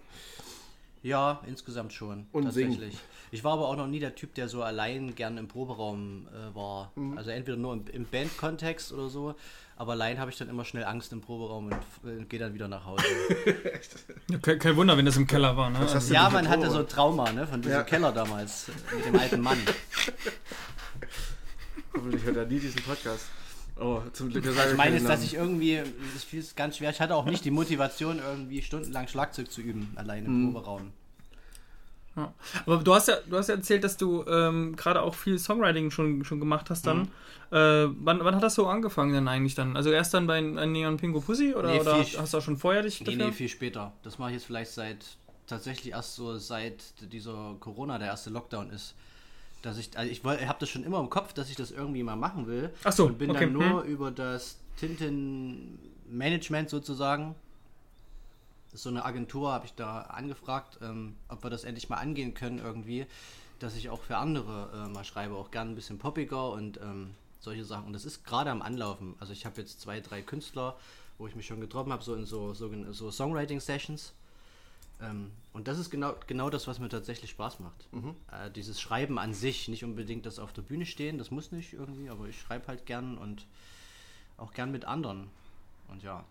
Ja, insgesamt schon. Und tatsächlich. Ich war aber auch noch nie der Typ, der so allein gern im Proberaum äh, war. Mhm. Also entweder nur im, im Bandkontext oder so, aber allein habe ich dann immer schnell Angst im Proberaum und äh, gehe dann wieder nach Hause. Ja, kein, kein Wunder, wenn das im Keller war, ne? Also, ja, man hatte so Trauma, ne, von diesem Ja. Keller damals äh, mit dem alten Mann. Hoffentlich hört er nie diesen Podcast. Oh, zum Glück. Ich meine dass ich irgendwie, das fiel es ganz schwer, ich hatte auch nicht die Motivation, irgendwie stundenlang Schlagzeug zu üben, allein im Mhm. Proberaum. ja. Aber du hast ja, du hast ja erzählt, dass du ähm, gerade auch viel Songwriting schon, schon gemacht hast dann. Mhm. Äh, wann, wann hat das so angefangen denn eigentlich dann? Also erst dann bei bei Neon Pingo Pussy oder, Nee, oder hast du auch schon vorher dich Nee, dafür? nee, viel später. Das mache ich jetzt vielleicht seit, tatsächlich erst so seit dieser Corona, der erste Lockdown ist. Dass ich, also ich habe das schon immer im Kopf, dass ich das irgendwie mal machen will. Ach so, Und bin okay, dann nur hm. über das Tintin-Management sozusagen. Das ist so eine Agentur, habe ich da angefragt, ähm, ob wir das endlich mal angehen können irgendwie, dass ich auch für andere äh, mal schreibe, auch gern ein bisschen poppiger und ähm, solche Sachen. Und das ist gerade am Anlaufen. Also ich habe jetzt zwei, drei Künstler, wo ich mich schon getroffen habe, so in so, so, so Songwriting-Sessions. Ähm, und das ist genau, genau das, was mir tatsächlich Spaß macht. Äh, dieses Schreiben an sich, nicht unbedingt das auf der Bühne stehen, das muss nicht irgendwie, aber ich schreibe halt gern und auch gern mit anderen. Und ja.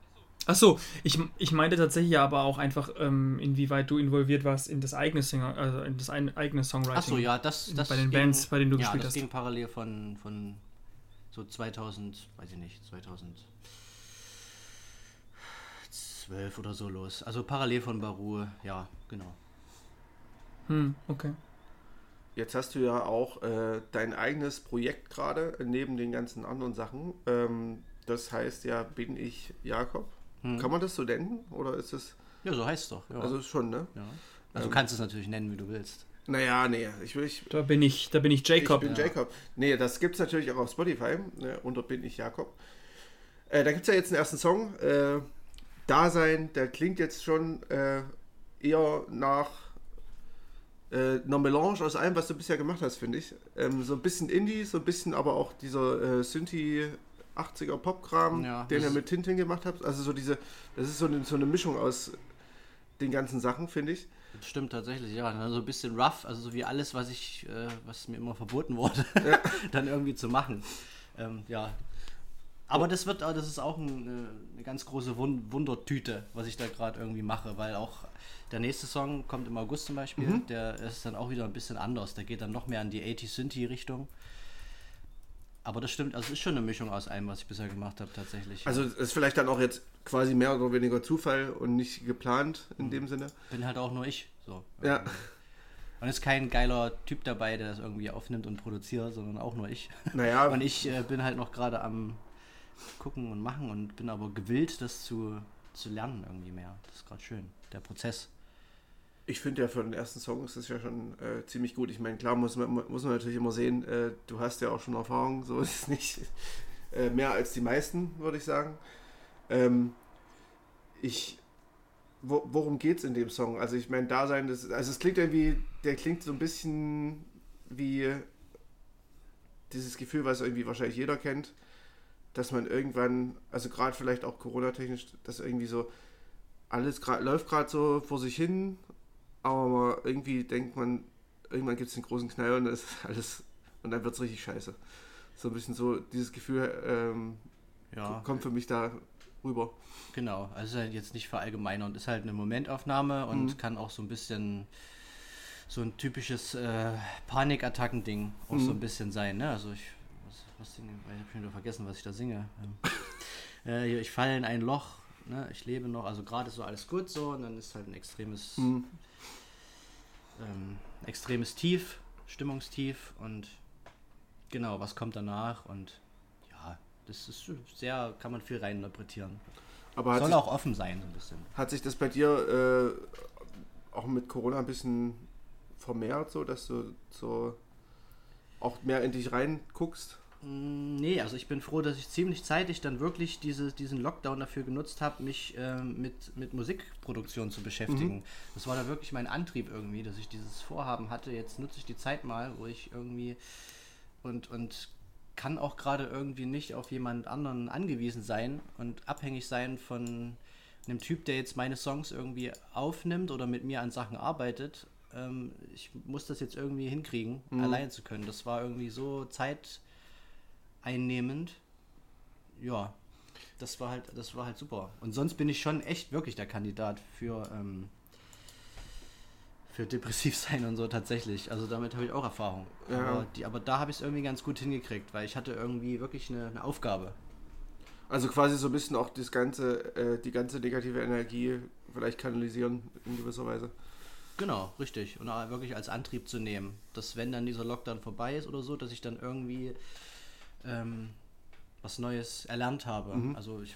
Ach so, ich, ich meinte tatsächlich aber auch einfach, ähm, inwieweit du involviert warst in das eigene Singer, also in das ein, eigene Songwriting. Achso, ja, das, das Bei den Bands, bei denen du ja, gespielt das hast. ging parallel von, von so 2000, weiß ich nicht, 2012 oder so los. Also parallel von Baru, ja, genau. Hm, okay. Jetzt hast du ja auch äh, dein eigenes Projekt gerade, neben den ganzen anderen Sachen. Ähm, das heißt ja, bin ich Jakob. Hm. Kann man das so nennen? Oder ist es. Ja, so heißt es doch. Ja. Also schon, ne? ja. also ähm, du kannst es natürlich nennen, wie du willst. Naja, nee, ich will. Ich, Da bin ich, da bin ich Jacob. Ich bin Jacob. Nee, das gibt es natürlich auch auf Spotify, ne, unter bin ich Jakob. Äh, da gibt es ja jetzt einen ersten Song. Äh, Dasein, der klingt jetzt schon äh, eher nach äh, einer Melange aus allem, was du bisher gemacht hast, finde ich. Ähm, so ein bisschen Indie, so ein bisschen aber auch dieser äh, Synthie 80er Popkram, Ja, den ihr mit Tintin gemacht habt. Also so diese, das ist so eine, so eine Mischung aus den ganzen Sachen, finde ich. Das stimmt tatsächlich, ja. Dann so ein bisschen rough, also so wie alles, was ich, äh, was mir immer verboten wurde, dann irgendwie zu machen. Ähm, ja. Aber das wird, das ist auch ein, äh, eine ganz große Wun Wundertüte, was ich da gerade irgendwie mache, weil auch der nächste Song kommt im August zum Beispiel, Mhm. der ist dann auch wieder ein bisschen anders. Der geht dann noch mehr in die 80 Synthie Richtung. Aber das stimmt, also es ist schon eine Mischung aus allem, was ich bisher gemacht habe, tatsächlich. Also ist vielleicht dann auch jetzt quasi mehr oder weniger Zufall und nicht geplant Mhm. in dem Sinne. bin halt auch nur ich. So. Ja. Und es ist kein geiler Typ dabei, der das irgendwie aufnimmt und produziert, sondern auch nur ich. Naja, Und ich äh, bin halt noch gerade am gucken und machen und bin aber gewillt, das zu, zu lernen irgendwie mehr. Das ist gerade schön, der Prozess. ich finde ja für den ersten Song ist es ja schon äh, ziemlich gut. Ich meine, klar muss man, muss man natürlich immer sehen, äh, du hast ja auch schon Erfahrung, so ist es nicht. Äh, mehr als die meisten, würde ich sagen. Ähm, ich, wo, worum geht es in dem Song? Also ich meine, Dasein, das, also es klingt irgendwie, der klingt so ein bisschen wie dieses Gefühl, was irgendwie wahrscheinlich jeder kennt, dass man irgendwann, also gerade vielleicht auch Corona-technisch, dass irgendwie so alles grad, läuft gerade so vor sich hin, aber irgendwie denkt man, irgendwann gibt es den großen Knall und dann ist alles und dann wird es richtig scheiße. So ein bisschen so dieses Gefühl ähm, Ja, kommt für mich da rüber. genau. Also halt jetzt nicht verallgemeinert und ist halt eine Momentaufnahme und Mhm. kann auch so ein bisschen so ein typisches äh, Panikattacken-Ding auch so Mhm. ein bisschen sein. Ne? Also ich, was, singe ich? Ich habe schon wieder vergessen, was ich da singe. Ähm, äh, ich falle in ein Loch, ne? ich lebe noch, also gerade ist so alles gut so und dann ist halt ein extremes, Mhm. ähm, extremes Tief, Stimmungstief und genau, was kommt danach und ja, das ist sehr, kann man viel rein interpretieren. Aber Soll sich, auch offen sein, so ein bisschen. hat sich das bei dir äh, auch mit Corona ein bisschen vermehrt, so dass du so auch mehr in dich reinguckst? Mm, Nee, also ich bin froh, dass ich ziemlich zeitig dann wirklich diese, diesen Lockdown dafür genutzt habe, mich ähm, mit, mit Musikproduktion zu beschäftigen. Das war da wirklich mein Antrieb irgendwie, dass ich dieses Vorhaben hatte. Jetzt nutze ich die Zeit mal, wo ich irgendwie und, und kann auch gerade irgendwie nicht auf jemand anderen angewiesen sein und abhängig sein von einem Typ, der jetzt meine Songs irgendwie aufnimmt oder mit mir an Sachen arbeitet. Ähm, ich muss das jetzt irgendwie hinkriegen, allein zu können. Das war irgendwie so zeiteinnehmend. Ja, das war halt, das war halt super. Und sonst bin ich schon echt wirklich der Kandidat für, ähm, für depressiv sein und so tatsächlich. Also damit habe ich auch Erfahrung. Ja. Aber, die, aber da habe ich es irgendwie ganz gut hingekriegt, weil ich hatte irgendwie wirklich eine, eine Aufgabe. Also quasi so ein bisschen auch das ganze, äh, die ganze negative Energie vielleicht kanalisieren in gewisser Weise. Genau, richtig. Und wirklich als Antrieb zu nehmen, dass wenn dann dieser Lockdown vorbei ist oder so, dass ich dann irgendwie ähm, was Neues erlernt habe. Mhm. Also ich,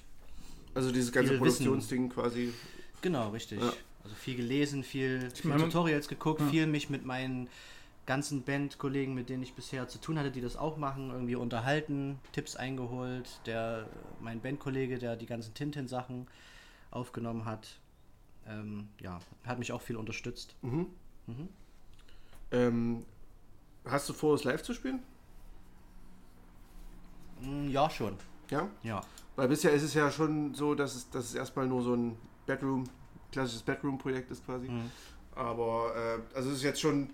Also dieses ganze. Produktionsding quasi. genau, richtig. Ja. Also viel gelesen, viel, viel meine- Tutorials geguckt, Ja. viel mich mit meinen ganzen Bandkollegen, mit denen ich bisher zu tun hatte, die das auch machen, irgendwie unterhalten, Tipps eingeholt. Der, mein Bandkollege, der die ganzen Tintin-Sachen aufgenommen hat, ähm, ja, hat mich auch viel unterstützt. Mhm. Mhm. Ähm, hast du vor, es live zu spielen? Mm, Ja, schon. Ja? Ja. Weil bisher ist es ja schon so, dass es, dass es erstmal nur so ein Bedroom, klassisches Bedroom-Projekt ist quasi. Mhm. Aber äh, also es ist jetzt schon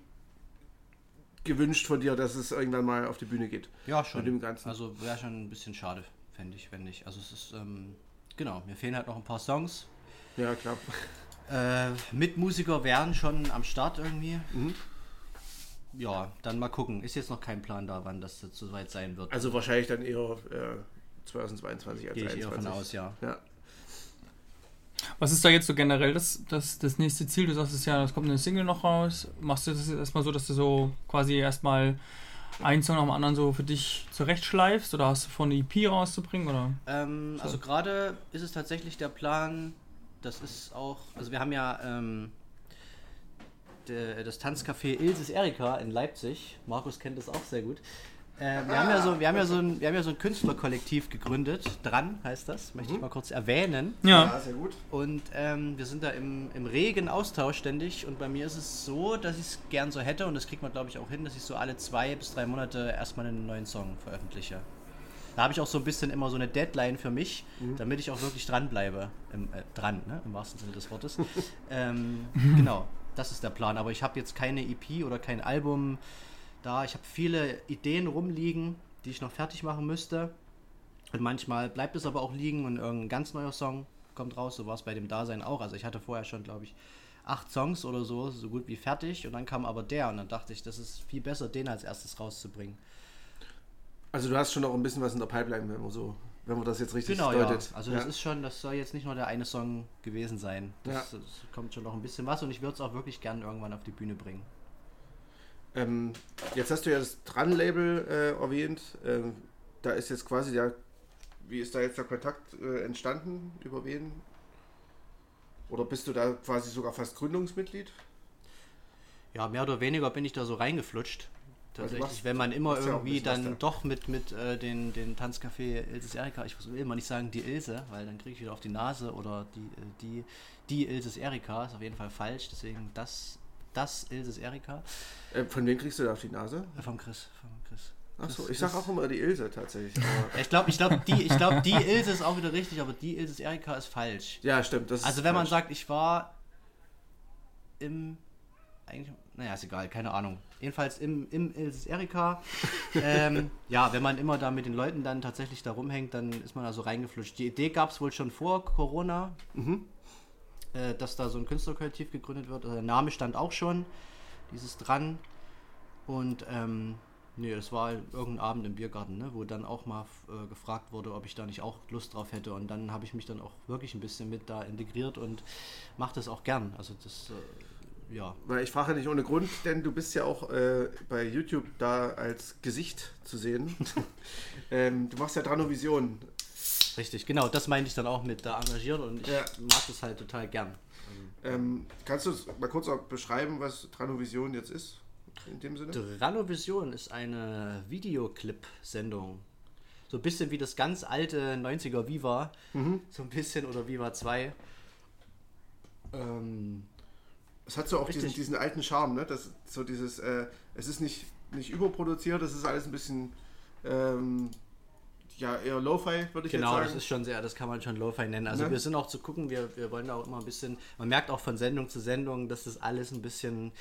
gewünscht von dir, dass es irgendwann mal auf die Bühne geht. Ja, schon. Mit dem Ganzen. Also wäre schon ein bisschen schade, fände ich, wenn nicht. Also es ist, ähm, genau, mir fehlen halt noch ein paar Songs. Ja, klar. Äh, Mitmusiker wären schon am Start irgendwie. Mhm. Ja, dann mal gucken. Ist jetzt noch kein Plan da, wann das jetzt soweit sein wird. Also wahrscheinlich dann eher äh, 2022 als Gehe ich eher 2021. von aus, ja. Ja. Was ist da jetzt so generell das, das, das nächste Ziel? Du sagst es ja, es kommt eine Single noch raus. Machst du das jetzt erstmal so, dass du so quasi erstmal einen Song nach dem anderen so für dich zurechtschleifst oder hast du vor, eine EP rauszubringen? Oder? Ähm, So. Also gerade ist es tatsächlich der Plan, das ist auch, also wir haben ja ähm, das Tanzcafé Ilses Erika in Leipzig. Markus kennt das auch sehr gut. Äh, wir, haben ja so, wir, haben ja so ein, wir haben ja so ein Künstlerkollektiv gegründet. Dran heißt das, möchte ich mal kurz erwähnen. Ja. sehr gut. Und ähm, wir sind da im, im regen Austausch ständig. Und bei mir ist es so, dass ich es gern so hätte, und das kriegt man glaube ich auch hin, dass ich so alle zwei bis drei Monate erstmal einen neuen Song veröffentliche. Da habe ich auch so ein bisschen immer so eine Deadline für mich, damit ich auch wirklich dranbleibe. Im, äh, dran, ne? im wahrsten Sinne des Wortes. ähm, genau, das ist der Plan. Aber ich habe jetzt keine EP oder kein Album da. Ich habe viele Ideen rumliegen, die ich noch fertig machen müsste. Und manchmal bleibt es aber auch liegen und irgendein ganz neuer Song kommt raus. So war es bei dem Dasein auch. Also ich hatte vorher schon, glaube ich, acht Songs oder so, so gut wie fertig. Und dann kam aber der und dann dachte ich, das ist viel besser, den als erstes rauszubringen. Also du hast schon noch ein bisschen was in der Pipeline, wenn man so, wenn man das jetzt richtig Genau, ja. deutet. Also das ist schon, das soll jetzt nicht nur der eine Song gewesen sein. Das, das kommt schon noch ein bisschen was und ich würde es auch wirklich gern irgendwann auf die Bühne bringen. Ähm, jetzt hast du ja das Dran-Label äh, erwähnt. Ähm, da ist jetzt quasi der, wie ist da jetzt der Kontakt äh, entstanden? Über wen? Oder bist du da quasi sogar fast Gründungsmitglied? Ja, mehr oder weniger bin ich da so reingeflutscht. Tatsächlich, machst- wenn man immer ja irgendwie was dann da. doch mit, mit äh, den, den Tanzcafé Ilses Erika, ich will immer nicht sagen die Ilse, weil dann kriege ich wieder auf die Nase oder die, äh, die, die Ilses Erika, ist auf jeden Fall falsch, deswegen das, das Ilses Erika Äh, von wem kriegst du da auf die Nase? äh, vom Chris. Vom Chris. Achso, ich sag auch immer die Ilse tatsächlich. Ich glaube, ich glaub, die, ich glaub, die Ilse ist auch wieder richtig, aber die Ilses Erika ist falsch. ja, stimmt. Das Also wenn man falsch. sagt, ich war im eigentlich, naja, ist egal, keine Ahnung. Jedenfalls im, im Ilses Erika. ähm, ja, wenn man immer da mit den Leuten dann tatsächlich da rumhängt, dann ist man da so reingeflutscht. Die Idee gab es wohl schon vor Corona, Mhm. äh, dass da so ein Künstlerkollektiv gegründet wird. Also der Name stand auch schon, dieses dran. Und ähm, Nee, das war irgendein Abend im Biergarten, ne, wo dann auch mal äh, gefragt wurde, ob ich da nicht auch Lust drauf hätte. Und dann habe ich mich dann auch wirklich ein bisschen mit da integriert und mache das auch gern. Also das, äh, ja. Weil ich frage nicht ohne Grund, denn du bist ja auch äh, bei YouTube da als Gesicht zu sehen. ähm, du machst ja Dranovision. Richtig, genau, das meinte ich dann auch mit da engagiert und ich Ja. mag das halt total gern. Ähm, kannst du mal kurz auch beschreiben, was Dranovision jetzt ist? In dem Sinne? Dranovision ist eine Videoclip-Sendung. So ein bisschen wie das ganz alte 90er Viva. So ein bisschen oder Viva 2. Ähm, Es hat so auch diesen, diesen alten Charme, ne? Das so dieses, äh, es ist nicht, nicht überproduziert, es ist alles ein bisschen ähm, ja eher Lo-Fi, würde ich genau, jetzt das sagen. ist schon sehr, das kann man schon Lo-Fi nennen. Also Ne? wir sind auch zu gucken, wir, wir wollen da auch immer ein bisschen, man merkt auch von Sendung zu Sendung, dass das alles ein bisschen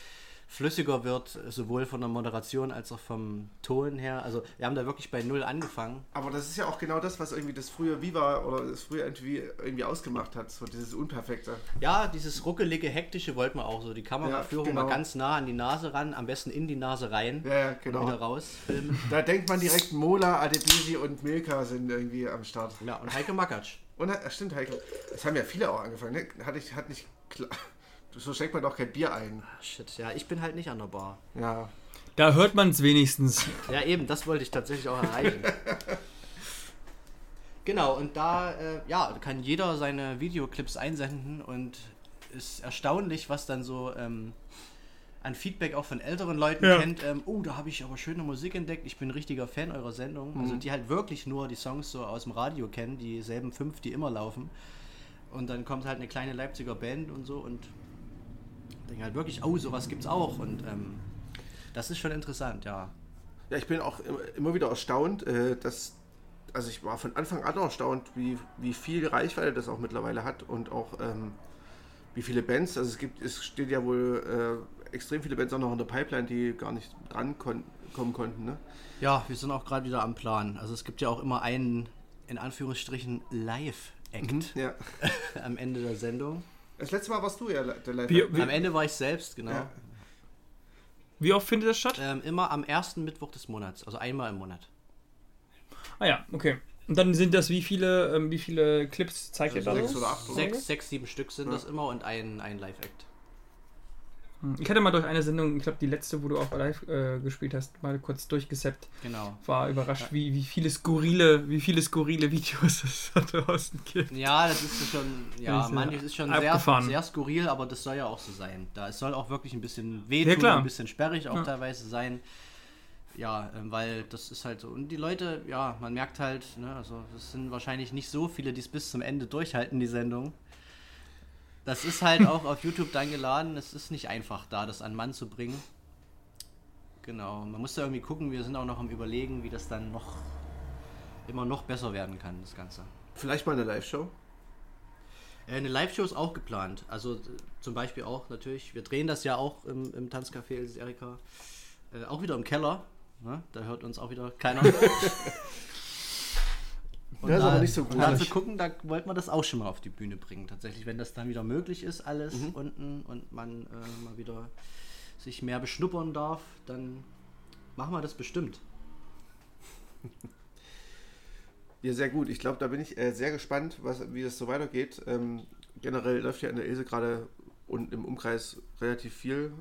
flüssiger wird, sowohl von der Moderation als auch vom Ton her. Also wir haben da wirklich bei Null angefangen. Aber das ist ja auch genau das, was irgendwie das frühe Viva oder das frühe MTV irgendwie ausgemacht hat, so dieses Unperfekte. Ja, dieses ruckelige, hektische wollten wir auch so. Die Kameraführung Ja, genau. mal ganz nah an die Nase ran, am besten in die Nase rein Ja, ja, und genau. wieder raus filmen. Da denkt man direkt, Mola, Adebisi und Milka sind irgendwie am Start. Ja, und Heike Makatsch. Und äh, stimmt, Heiko. Das haben ja viele auch angefangen. Ne? Hat, ich, hat nicht klar. So schenkt man doch kein Bier ein. Ah, Shit, ja, ich bin halt nicht an der Bar. Ja. Da hört man es wenigstens. Ja, eben, das wollte ich tatsächlich auch erreichen. genau, und da äh, ja, kann jeder seine Videoclips einsenden und ist erstaunlich, was dann so ähm, an Feedback auch von älteren Leuten Ja. kennt. Ähm, oh, da habe ich aber schöne Musik entdeckt. Ich bin ein richtiger Fan eurer Sendung. Also die halt wirklich nur die Songs so aus dem Radio kennen, dieselben fünf, die immer laufen. Und dann kommt halt eine kleine Leipziger Band und so und denke halt wirklich, oh, sowas gibt's auch. Und ähm, das ist schon interessant, ja. Ja, ich bin auch immer, wieder erstaunt, äh, dass. Also ich war von Anfang an erstaunt, wie, wie viel Reichweite das auch mittlerweile hat und auch ähm, wie viele Bands. Also es gibt, es steht ja wohl äh, extrem viele Bands auch noch in der Pipeline, die gar nicht dran kon kommen konnten. Ne? Ja, wir sind auch gerade wieder am Plan. Also es gibt ja auch immer einen, in Anführungsstrichen, Live-Act Ja. am Ende der Sendung. Das letzte Mal warst du ja der Live. Wie- wie- Am Ende war ich selbst, genau. Ja. Wie oft findet das statt? Ähm, immer am ersten Mittwoch des Monats, also einmal im Monat. Ah ja, okay. Und dann sind das wie viele, ähm, wie viele Clips zeigt ihr da? sechs oder acht, oder? Sechs, sechs, sieben Stück sind Ja. das immer und ein, ein Live-Act. Ich hatte mal durch eine Sendung, ich glaube die letzte, wo du auch live äh, gespielt hast, mal kurz durchgesappt. Genau. War überrascht, wie, wie viele skurrile, wie viele skurrile Videos es da draußen gibt. Ja, das ist schon, ja, Das ist ja manches ist schon sehr, abgefahren. sehr skurril, aber das soll ja auch so sein. Da es soll auch wirklich ein bisschen wehtun, Ja, ein bisschen sperrig auch Ja. teilweise sein. Ja, ähm, weil das ist halt so. Und die Leute, ja, man merkt halt, ne, also es sind wahrscheinlich nicht so viele, die es bis zum Ende durchhalten, die Sendung. Das ist halt auch auf YouTube dann geladen. Es ist nicht einfach, da das an Mann zu bringen. Genau, man muss da irgendwie gucken. Wir sind auch noch am Überlegen, wie das dann noch immer noch besser werden kann, das Ganze. Vielleicht mal eine Live-Show. Äh, Eine Live-Show ist auch geplant. Also äh, zum Beispiel auch natürlich, wir drehen das ja auch im, im Tanzcafé Els Erika. Äh, auch wieder im Keller. Ne? Da hört uns auch wieder keiner. Und Das ist da, aber nicht so Da gruselig. zu gucken, da wollten wir das auch schon mal auf die Bühne bringen. Tatsächlich, wenn das dann wieder möglich ist, alles Mhm. unten und man äh, mal wieder sich mehr beschnuppern darf, dann machen wir das bestimmt. Ja, sehr gut. Ich glaube, da bin ich äh, sehr gespannt, was, wie das so weitergeht. Ähm, generell läuft ja in der Ilse gerade und im Umkreis relativ viel,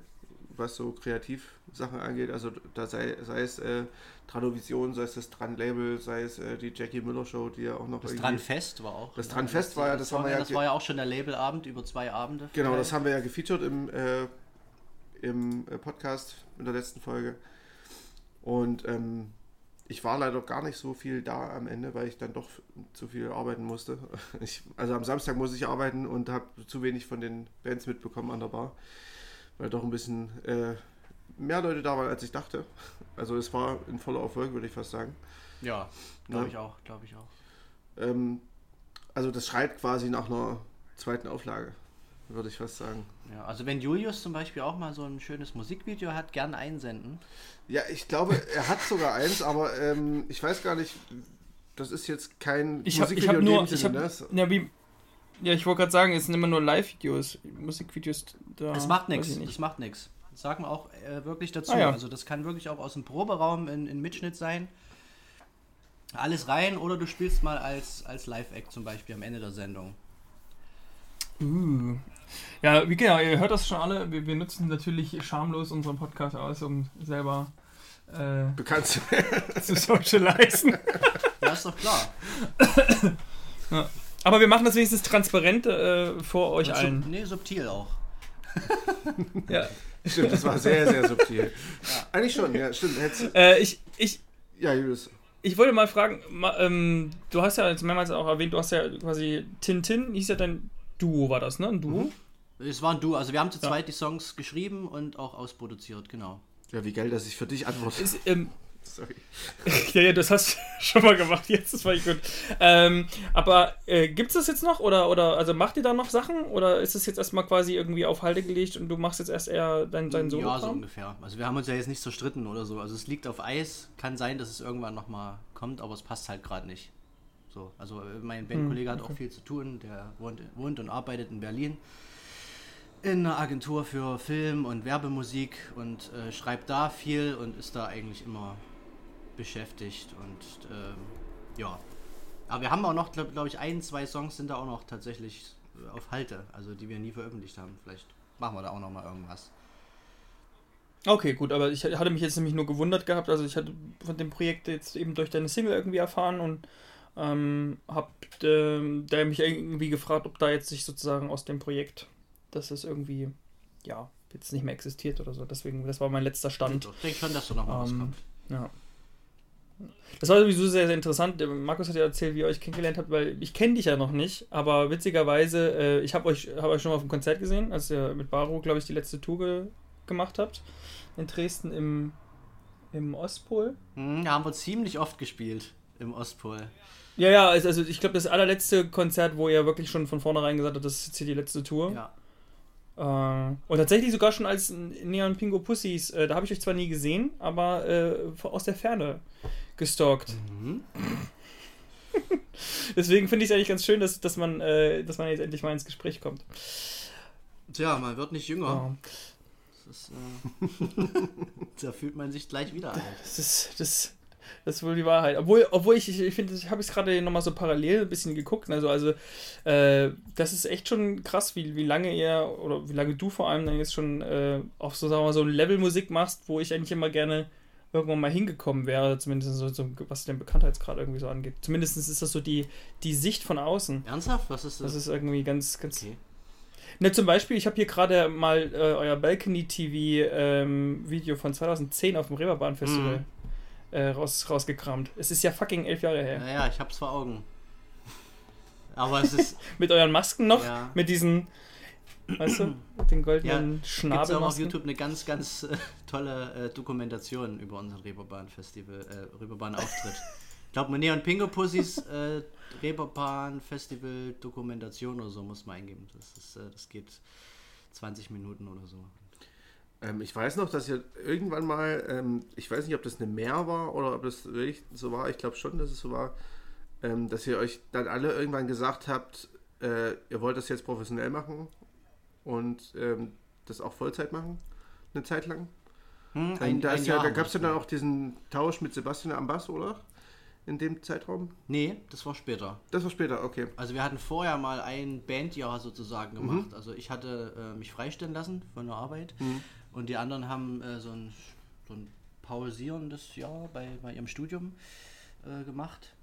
was so Kreativsachen angeht. Also da sei, sei es äh, Tradovision, sei es das Tran-Label, sei es äh, die Jackie Müller Show, die ja auch noch Das Dran-Fest war auch. Das Dran-Fest war ja- das haben wir ja Das war ja auch schon der Labelabend über zwei Abende. Genau, das haben wir ja gefeatured im, äh, im äh, Podcast in der letzten Folge. Und ähm, ich war leider gar nicht so viel da am Ende, weil ich dann doch zu viel arbeiten musste. Ich, also am Samstag musste ich arbeiten und habe zu wenig von den Bands mitbekommen an der Bar, weil doch ein bisschen äh, mehr Leute da waren, als ich dachte. Also es war ein voller Erfolg, würde ich fast sagen. Ja, glaube Ja. ich auch, glaube ich auch. Ähm, also das schreit quasi nach einer zweiten Auflage, würde ich fast sagen. Ja, also wenn Julius zum Beispiel auch mal so ein schönes Musikvideo hat, gern einsenden. Ja, ich glaube, er hat sogar eins, aber ähm, ich weiß gar nicht, das ist jetzt kein Ich habe ich Musikvideo hab in nur, dem ich Sinne, hab, ne? Ja, wie, ja, ich wollte gerade sagen, es sind immer nur Live-Videos, Musikvideos da. Das macht nichts, nicht. macht nichts. sagen wir auch äh, wirklich dazu. Ah, ja. Also das kann wirklich auch aus dem Proberaum in, in Mitschnitt sein. Alles rein oder du spielst mal als, als Live-Act zum Beispiel am Ende der Sendung. Uh. Ja, wie genau, ihr hört das schon alle. Wir, wir nutzen natürlich schamlos unseren Podcast aus, um selber äh, Bekannt zu zu socialisen. Ja, ist doch klar. Aber wir machen das wenigstens transparent äh, vor euch Und allen. Sub, nee, subtil auch. Ja. Stimmt, das war sehr, sehr subtil. Eigentlich schon, ja, stimmt. Äh, ich, ich, ja, Julius. ich wollte mal fragen, ma, ähm, du hast ja jetzt mehrmals auch erwähnt, du hast ja quasi Tintin, hieß ja dein Duo, war das, ne? Ein Duo? Es waren du, also wir haben zu Ja. zweit die Songs geschrieben und auch ausproduziert, genau. Ja, wie geil, dass ich für dich antworte. Ist, ähm, Sorry. ja, ja, das hast du schon mal gemacht, jetzt, das war ich gut. Ähm, aber äh, gibt es das jetzt noch oder, oder also macht ihr da noch Sachen oder ist es jetzt erstmal quasi irgendwie auf Halde gelegt und du machst jetzt erst eher dein, dein solo ja, so ungefähr. Also wir haben uns ja jetzt nicht zerstritten oder so. Also es liegt auf Eis. Kann sein, dass es irgendwann nochmal kommt, aber es passt halt gerade nicht. So, also äh, mein Bandkollege hat auch viel zu tun. Der wohnt, wohnt und arbeitet in Berlin in einer Agentur für Film und Werbemusik und äh, schreibt da viel und ist da eigentlich immer beschäftigt und ähm, ja. Aber wir haben auch noch, glaube glaub ich, ein, zwei Songs sind da auch noch tatsächlich äh, auf Halte, also die wir nie veröffentlicht haben. Vielleicht machen wir da auch noch mal irgendwas. Okay, gut, aber ich hatte mich jetzt nämlich nur gewundert gehabt. Also ich hatte von dem Projekt jetzt eben durch deine Single irgendwie erfahren und ähm, hab ähm, da mich irgendwie gefragt, ob da jetzt sich sozusagen aus dem Projekt, dass es irgendwie, ja, jetzt nicht mehr existiert oder so. Deswegen, das war mein letzter Stand. Ich denke schon, dass da noch mal was Ähm, kommt. Ja. Das war sowieso sehr, sehr interessant. Markus hat ja erzählt, wie ihr euch kennengelernt habt, weil ich kenne dich ja noch nicht, aber witzigerweise, äh, ich habe euch, hab euch schon mal auf dem Konzert gesehen, als ihr mit Baro, glaube ich, die letzte Tour ge gemacht habt. In Dresden im, im Ostpol. Hm, da haben wir ziemlich oft gespielt im Ostpol. Ja, ja, also also ich glaube, das allerletzte Konzert, wo ihr wirklich schon von vornherein gesagt habt, das ist jetzt hier die letzte Tour. Ja. Äh, und tatsächlich sogar schon als Neon Pingo Pussys, äh, da habe ich euch zwar nie gesehen, aber äh, aus der Ferne gestalkt. Mhm. Deswegen finde ich es eigentlich ganz schön, dass, dass, man, äh, dass man jetzt endlich mal ins Gespräch kommt. Tja, man wird nicht jünger. Ja. Das äh, da fühlt man sich gleich wieder alt. Das ist, das, das ist wohl die Wahrheit. Obwohl, obwohl ich, ich, ich finde, ich habe es gerade nochmal so parallel ein bisschen geguckt. Also, also äh, das ist echt schon krass, wie, wie lange ihr, oder wie lange du vor allem dann jetzt schon äh, auf so, sagen wir mal, so ein Level Musik machst, wo ich eigentlich immer gerne irgendwann mal hingekommen wäre, zumindest so, so was den Bekanntheitsgrad irgendwie so angeht. Zumindest ist das so die, die Sicht von außen. Ernsthaft? Was ist das? Das ist irgendwie ganz, ganz. okay. Ne, zum Beispiel, ich habe hier gerade mal äh, euer Balcony TV ähm, Video von 2010 auf dem Reeperbahn Festival Mhm. äh, raus, rausgekramt. Es ist ja fucking elf Jahre her. Naja, ich hab's vor Augen. Aber es ist. Mit euren Masken noch, Ja. mit diesen, weißt du, mit den goldenen Gibt's auch auf. YouTube eine ganz, ganz äh, tolle äh, Dokumentation über unseren Reeperbahn-Festival, äh, Reeperbahn-Auftritt. Ich glaube, Neon Pingo Pussys äh, Reeperbahn-Festival Dokumentation oder so muss man eingeben. Das, ist, äh, das geht 20 Minuten oder so. Ähm, ich weiß noch, dass ihr irgendwann mal, ähm, ich weiß nicht, ob das eine Mehr war oder ob das wirklich so war, ich glaube schon, dass es so war, ähm, dass ihr euch dann alle irgendwann gesagt habt, äh, ihr wollt das jetzt professionell machen und ähm, das auch Vollzeit machen, eine Zeit lang. Hm, Ähm, da ja, da gab es ja dann auch diesen Tausch mit Sebastian am Bass, oder? In dem Zeitraum? Nee, das war später. Das war später, okay. Also wir hatten vorher mal ein Bandjahr sozusagen Mhm. gemacht. Also ich hatte äh, mich freistellen lassen von der Arbeit Mhm. und die anderen haben äh, so, ein, so ein pausierendes Jahr bei, bei ihrem Studium äh, gemacht.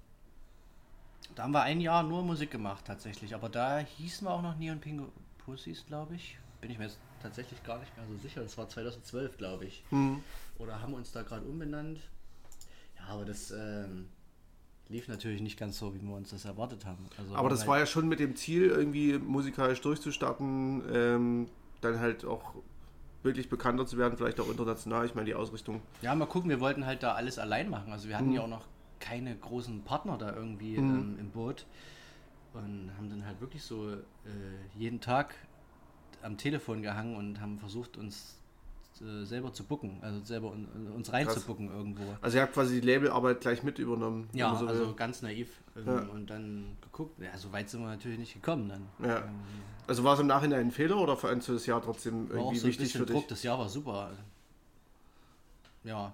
Da haben wir ein Jahr nur Musik gemacht tatsächlich, aber da hießen wir auch noch Neon Pingo Pussys, glaube ich. Bin ich mir jetzt tatsächlich gar nicht mehr so sicher. Das war 2012, glaube ich. Mhm. Oder haben wir uns da gerade umbenannt? Ja, aber das ähm, lief natürlich nicht ganz so, wie wir uns das erwartet haben. Also Aber das war ja schon mit dem Ziel, irgendwie musikalisch durchzustarten, ähm, dann halt auch wirklich bekannter zu werden, vielleicht auch international. Ich meine, die Ausrichtung. Ja, mal gucken, wir wollten halt da alles allein machen. Also wir hatten Mhm. ja auch noch keine großen Partner da irgendwie Mhm. ähm, im Boot. Und haben dann halt wirklich so äh, jeden Tag am Telefon gehangen und haben versucht, uns äh, selber zu bucken, also selber un, uns reinzubucken irgendwo. Also ihr habt quasi die Labelarbeit gleich mit übernommen. Ja, so will. also ganz naiv. Ähm, Ja. Und dann geguckt, ja, so weit sind wir natürlich nicht gekommen dann. Ja. Ähm, Also war es im Nachhinein ein Fehler oder fandest du das Jahr trotzdem war auch irgendwie so wichtig für dich? Druck, das Jahr war super. Ja,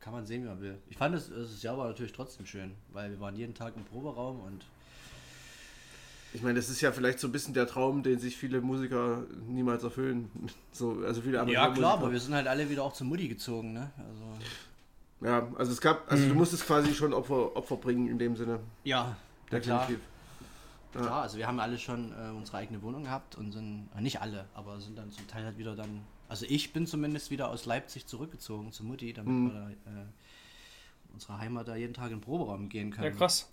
kann man sehen, wie man will. Ich fand, das, das Jahr war natürlich trotzdem schön, weil wir waren jeden Tag im Proberaum und Ich meine, das ist ja vielleicht so ein bisschen der Traum, den sich viele Musiker niemals erfüllen. So, also viele Ja, klar, aber wir sind halt alle wieder auch zur Mutti gezogen, ne? Also, Ja, also es gab, also du Mhm. musstest quasi schon Opfer, Opfer bringen in dem Sinne. ja, ja klar. Definitiv. Ja. Klar, also wir haben alle schon äh, unsere eigene Wohnung gehabt und sind, äh, nicht alle, aber sind dann zum Teil halt wieder dann, also ich bin zumindest wieder aus Leipzig zurückgezogen zur Mutti, damit Mhm. wir da, äh, unsere Heimat da jeden Tag in den Proberaum gehen können. Ja, krass.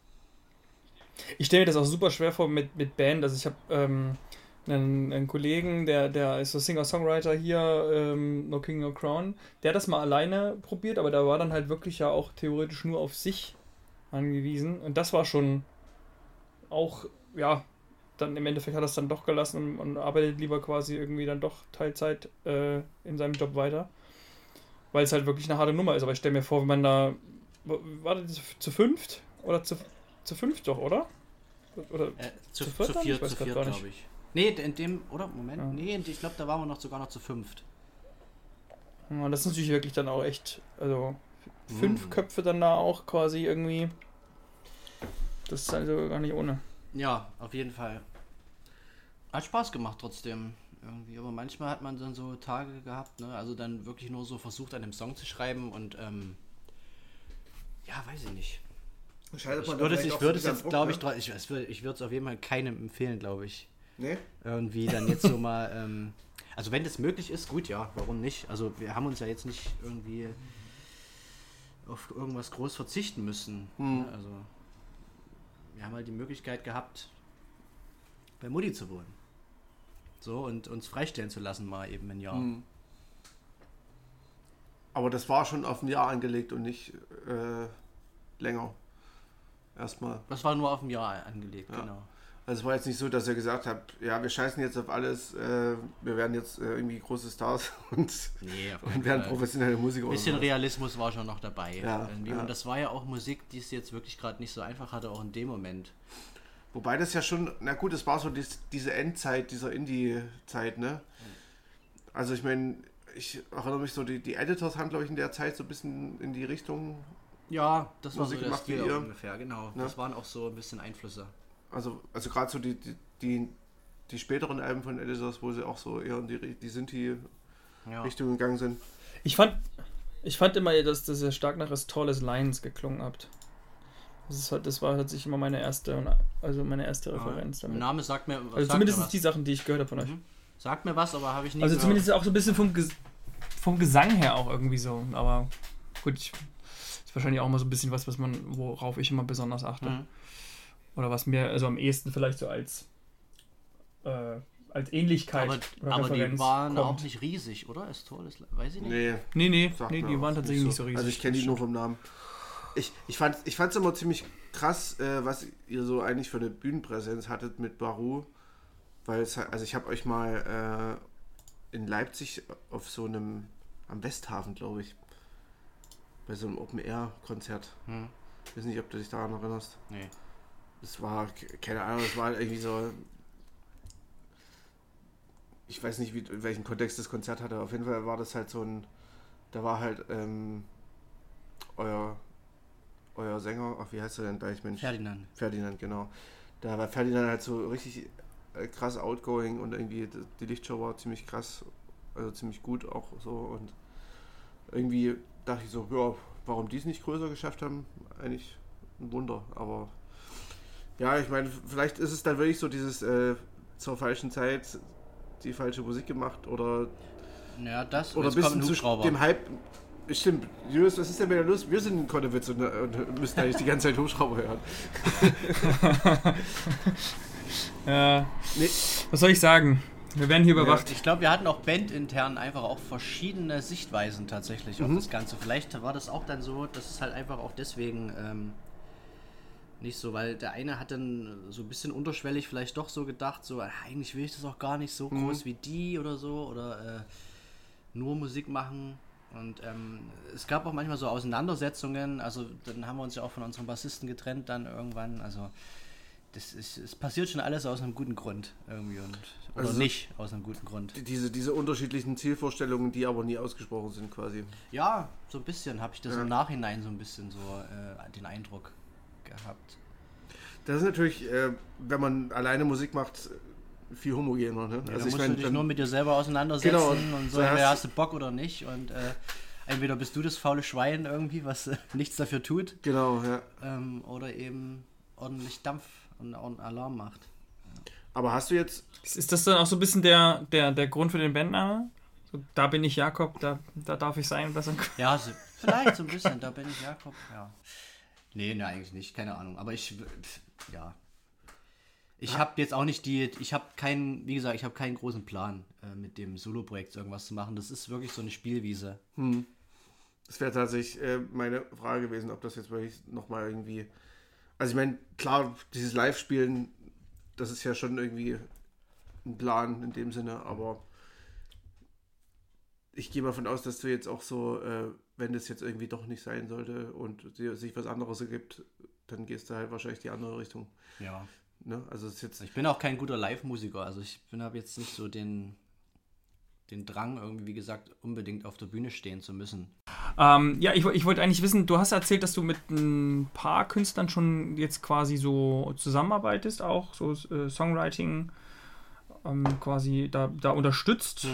Ich stelle mir das auch super schwer vor mit, mit Band. Also ich habe ähm, einen, einen Kollegen, der, der ist so Singer-Songwriter hier, ähm, No King No Crown. Der hat das mal alleine probiert, aber da war dann halt wirklich ja auch theoretisch nur auf sich angewiesen. Und das war schon auch, ja, dann im Endeffekt hat er es dann doch gelassen und, und arbeitet lieber quasi irgendwie dann doch Teilzeit äh, in seinem Job weiter. Weil es halt wirklich eine harte Nummer ist. Aber ich stelle mir vor, wenn man da. War das zu fünft? Oder zu, zu fünft doch, oder? Oder Äh, zu, Zu zu, viert dann? viert, Ich weiß zu viert, glaube ich. Nee, in dem, oder? Moment, Ja. nee, ich glaube, da waren wir noch sogar noch zu fünft. Ja, das ist natürlich wirklich dann auch echt, also fünf Mhm. Köpfe dann da auch quasi irgendwie. Das ist also gar nicht ohne. Ja, auf jeden Fall. Hat Spaß gemacht trotzdem. Irgendwie. Aber manchmal hat man dann so Tage gehabt, ne? Also dann wirklich nur so versucht, an einem Song zu schreiben und ähm, ja, weiß ich nicht. Scheitert Ich man da würde es, ich würde es jetzt, glaube ich, dra- ich, ich würde es auf jeden Fall keinem empfehlen, glaube ich. ne? Irgendwie dann jetzt so mal, ähm, also wenn das möglich ist, gut, ja, warum nicht? Also wir haben uns ja jetzt nicht irgendwie auf irgendwas groß verzichten müssen. Hm. Ne? Also wir haben halt die Möglichkeit gehabt, bei Mutti zu wohnen. So, und uns freistellen zu lassen mal eben ein Jahr. Ne? Hm. Aber das war schon auf ein Jahr angelegt und nicht äh, länger. Erstmal. Das war nur auf ein Jahr angelegt, Ja. genau. Also es war jetzt nicht so, dass ihr gesagt habt, ja, wir scheißen jetzt auf alles, äh, wir werden jetzt äh, irgendwie große Stars und, Nee, und werden professionelle Musiker. Ein bisschen. Realismus war schon noch dabei. Ja, ja. Und das war ja auch Musik, die es jetzt wirklich gerade nicht so einfach hatte, auch in dem Moment. Wobei das ja schon, na gut, es war so dies, diese Endzeit, dieser Indie-Zeit, ne? Also ich meine, ich erinnere mich so, die, die Editors haben, glaube ich, in der Zeit so ein bisschen in die Richtung, Ja, das war Musik so der Stil ungefähr, genau. Ne? Das waren auch so ein bisschen Einflüsse. also, also gerade so die, die, die, die späteren Alben von Editors, wo sie auch so eher in die, die Sinti-Richtung Ja. gegangen sind. Ich fand, ich fand immer, dass das sehr stark nach As Tall as Lions geklungen habt. Das, ist halt, das war tatsächlich immer meine erste, also meine erste Referenz Der damit. Name sagt mir, Also sagt zumindest was. die Sachen, die ich gehört habe von euch. Mhm. Sagt mir was, aber habe ich nie Also gehört. zumindest auch so ein bisschen vom, Ges vom Gesang her auch irgendwie so. Aber gut, ich, ist wahrscheinlich auch immer so ein bisschen was, was man, worauf ich immer besonders achte. Mhm. Oder was mir also am ehesten vielleicht so als, äh, als Ähnlichkeit Aber, oder aber die waren kommt. auch nicht riesig, oder? Ist toll, ist, weiß ich nicht. Nee, Nee, nee, nee die waren tatsächlich nicht so, riesig. Also ich kenne die nur vom Namen. Ich, ich fand es ich fand's immer ziemlich krass, äh, was ihr so eigentlich für eine Bühnenpräsenz hattet mit Baru. Weil es halt- also ich habe euch mal äh, in Leipzig auf so einem, am Westhafen, glaube ich, bei so einem Open-Air-Konzert. Hm. Ich weiß nicht, ob du dich daran erinnerst. Nee. Es war, ke- keine Ahnung, es war irgendwie so. Ich weiß nicht, wie, in welchem Kontext das Konzert hatte. Auf jeden Fall war das halt so ein. Da war halt ähm, euer, euer Sänger, ach, wie heißt er denn gleich, Mensch? Ferdinand. Ferdinand, genau. Da war Ferdinand halt so richtig äh, krass outgoing und irgendwie die Lichtshow war ziemlich krass, also ziemlich gut auch so und irgendwie dachte ich so, ja, warum die es nicht größer geschafft haben, eigentlich ein Wunder, aber ja, ich meine, vielleicht ist es dann wirklich so dieses äh, zur falschen Zeit die falsche Musik gemacht oder Ja, das oder ein bisschen zu dem Hype. Stimmt, Julius, was ist denn wieder los? Wir sind in Konnewitz und, und müssen eigentlich die ganze Zeit Hubschrauber hören. Ja, Nee, was soll ich sagen? Wir werden hier überwacht. Ich glaube, wir hatten auch bandintern einfach auch verschiedene Sichtweisen tatsächlich auf Mhm. das Ganze. Vielleicht war das auch dann so, dass es halt einfach auch deswegen ähm, nicht so, weil der eine hat dann so ein bisschen unterschwellig vielleicht doch so gedacht, so "Ah, eigentlich will ich das auch gar nicht so Mhm. groß wie die oder so oder äh, nur Musik machen. Und ähm, es gab auch manchmal so Auseinandersetzungen. Also dann haben wir uns ja auch von unserem Bassisten getrennt dann irgendwann. Also das ist, es passiert schon alles aus einem guten Grund irgendwie und oder Also- nicht aus einem guten Grund. Diese, diese unterschiedlichen Zielvorstellungen, die aber nie ausgesprochen sind, quasi. Ja, so ein bisschen habe ich das Ja. im Nachhinein so ein bisschen so äh, den Eindruck gehabt. Das ist natürlich, äh, wenn man alleine Musik macht, viel homogener. Ne? Ja, da ich musst mein, du dich nur mit dir selber auseinandersetzen Genau, und so, so hast- hast du Bock oder nicht und äh, entweder bist du das faule Schwein irgendwie, was nichts dafür tut, Genau, ja. ähm, oder eben ordentlich Dampf und, und Alarm macht. Aber hast du jetzt, Ist das dann auch so ein bisschen der, der, der Grund für den Bandname? So, da bin ich Jakob, da, da darf ich sein. Was Ja, so, vielleicht so ein bisschen, da bin ich Jakob, ja. Nee, ne, eigentlich nicht, keine Ahnung, aber ich, ja. Ich habe jetzt auch nicht die, ich habe keinen, wie gesagt, ich habe keinen großen Plan, äh, mit dem Solo-Projekt irgendwas zu machen. Das ist wirklich so eine Spielwiese. das wäre tatsächlich äh, meine Frage gewesen, ob das jetzt wirklich nochmal irgendwie. Also ich meine, klar, dieses Live-Spielen, das ist ja schon irgendwie ein Plan in dem Sinne, aber ich gehe mal davon aus, dass du jetzt auch so, äh, wenn das jetzt irgendwie doch nicht sein sollte und sich was anderes ergibt, dann gehst du halt wahrscheinlich die andere Richtung. Ja. Ne? Also ist jetzt Ich bin auch kein guter Live-Musiker, also ich bin habe jetzt nicht so den, den Drang, irgendwie, wie gesagt, unbedingt auf der Bühne stehen zu müssen. Ähm, ja, ich, ich wollte eigentlich wissen, du hast erzählt, dass du mit ein paar Künstlern schon jetzt quasi so zusammenarbeitest, auch so äh, Songwriting ähm, quasi da, da unterstützt.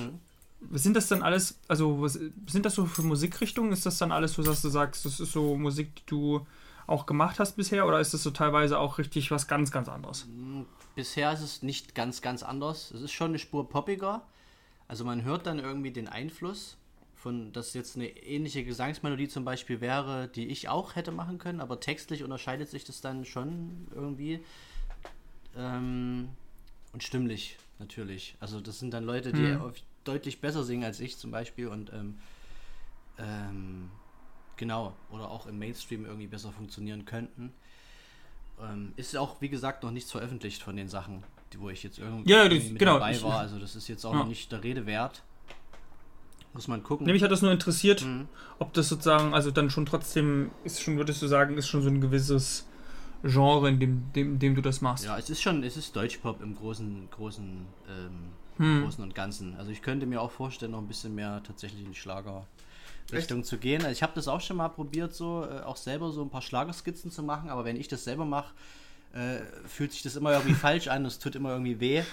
Was sind das dann alles, also was sind das so für Musikrichtungen? Ist das dann alles so, dass du sagst, das ist so Musik, die du auch gemacht hast bisher oder ist das so teilweise auch richtig was ganz, ganz anderes? Bisher ist es nicht ganz, ganz anders. Es ist schon eine Spur poppiger. Also man hört dann irgendwie den Einfluss von, dass jetzt eine ähnliche Gesangsmelodie zum Beispiel wäre, die ich auch hätte machen können, aber textlich unterscheidet sich das dann schon irgendwie. Ähm, und stimmlich natürlich. Also das sind dann Leute, die Hm. deutlich besser singen als ich zum Beispiel und ähm, ähm, genau, oder auch im Mainstream irgendwie besser funktionieren könnten. Ähm, ist auch, wie gesagt, noch nichts veröffentlicht von den Sachen, wo ich jetzt irgendwie Ja, das- mit genau, dabei ich- war. Also das ist jetzt auch Ja. noch nicht der Rede wert. Muss man gucken. Nämlich hat das nur interessiert, Mhm. ob das sozusagen, also dann schon trotzdem, ist schon, würdest du sagen, ist schon so ein gewisses Genre, in dem, dem, dem du das machst. Ja, es ist schon, es ist Deutschpop im großen, großen, ähm, Hm. Großen und Ganzen. Also ich könnte mir auch vorstellen, noch ein bisschen mehr tatsächlich in die Schlagerrichtung zu gehen. Also ich habe das auch schon mal probiert, so äh, auch selber so ein paar Schlagerskizzen zu machen, aber wenn ich das selber mache, äh, fühlt sich das immer irgendwie falsch an, es tut immer irgendwie weh.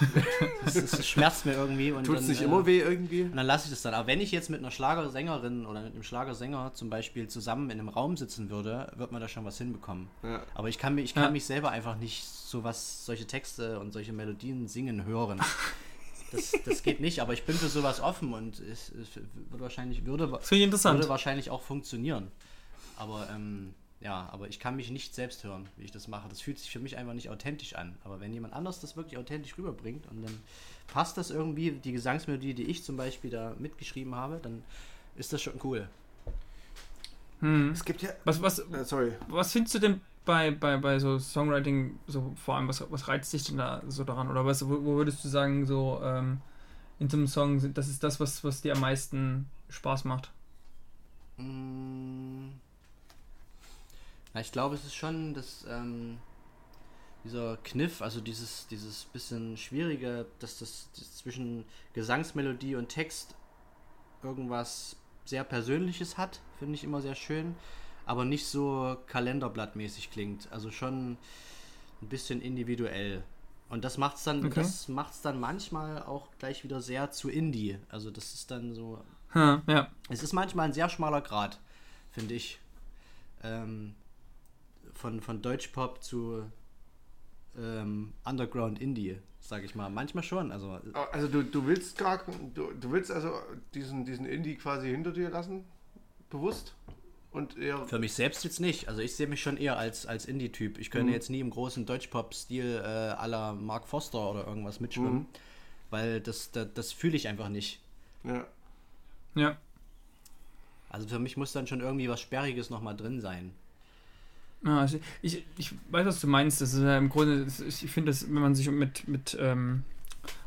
Es, schmerzt mir irgendwie. Und tut es nicht äh, immer weh irgendwie. Und dann lasse ich das dann. Aber wenn ich jetzt mit einer Schlagersängerin oder mit einem Schlagersänger zum Beispiel zusammen in einem Raum sitzen würde, wird man da schon was hinbekommen. Ja. Aber ich kann, mich, ich kann Ja. mich selber einfach nicht so was, solche Texte und solche Melodien singen hören. Das, das geht nicht, aber ich bin für sowas offen und es, es wird wahrscheinlich, würde, würde wahrscheinlich auch funktionieren. Aber ähm, ja, aber ich kann mich nicht selbst hören, wie ich das mache. Das fühlt sich für mich einfach nicht authentisch an. Aber wenn jemand anders das wirklich authentisch rüberbringt und dann passt das irgendwie, die Gesangsmelodie, die ich zum Beispiel da mitgeschrieben habe, dann ist das schon cool. Hm. Es gibt ja. Was, was, Äh, sorry. was findest du denn bei, bei, bei so Songwriting, so vor allem, was, was reizt dich denn da so daran? Oder was, wo, wo würdest du sagen, so ähm, in so einem Song, das ist das, was, was dir am meisten Spaß macht? Mm. Na, ich glaube, es ist schon das, ähm, dieser Kniff, also dieses, dieses bisschen schwierige, dass das, das zwischen Gesangsmelodie und Text irgendwas sehr Persönliches hat, finde ich immer sehr schön, aber nicht so kalenderblattmäßig klingt. Also schon ein bisschen individuell. Und das macht's dann, Okay. das macht's dann manchmal auch gleich wieder sehr zu Indie. Also das ist dann so Hm, ja. es ist manchmal ein sehr schmaler Grad, finde ich. Ähm, von, von Deutschpop zu ähm, Underground Indie, sage ich mal. Manchmal schon. Also Also du, du willst gar du, du willst also diesen, diesen Indie quasi hinter dir lassen, bewusst und eher für mich selbst jetzt nicht. Also ich sehe mich schon eher als, als Indie-Typ. Ich könnte Mhm. jetzt nie im großen Deutschpop-Stil äh, à la Mark Foster oder irgendwas mitschwimmen. Mhm. Weil das, das, das fühle ich einfach nicht. ja. Ja. Also für mich muss dann schon irgendwie was Sperriges nochmal drin sein. Ja, also ich, ich weiß, was du meinst. Das ist ja im Grunde, ich finde, dass wenn man sich mit, mit ähm,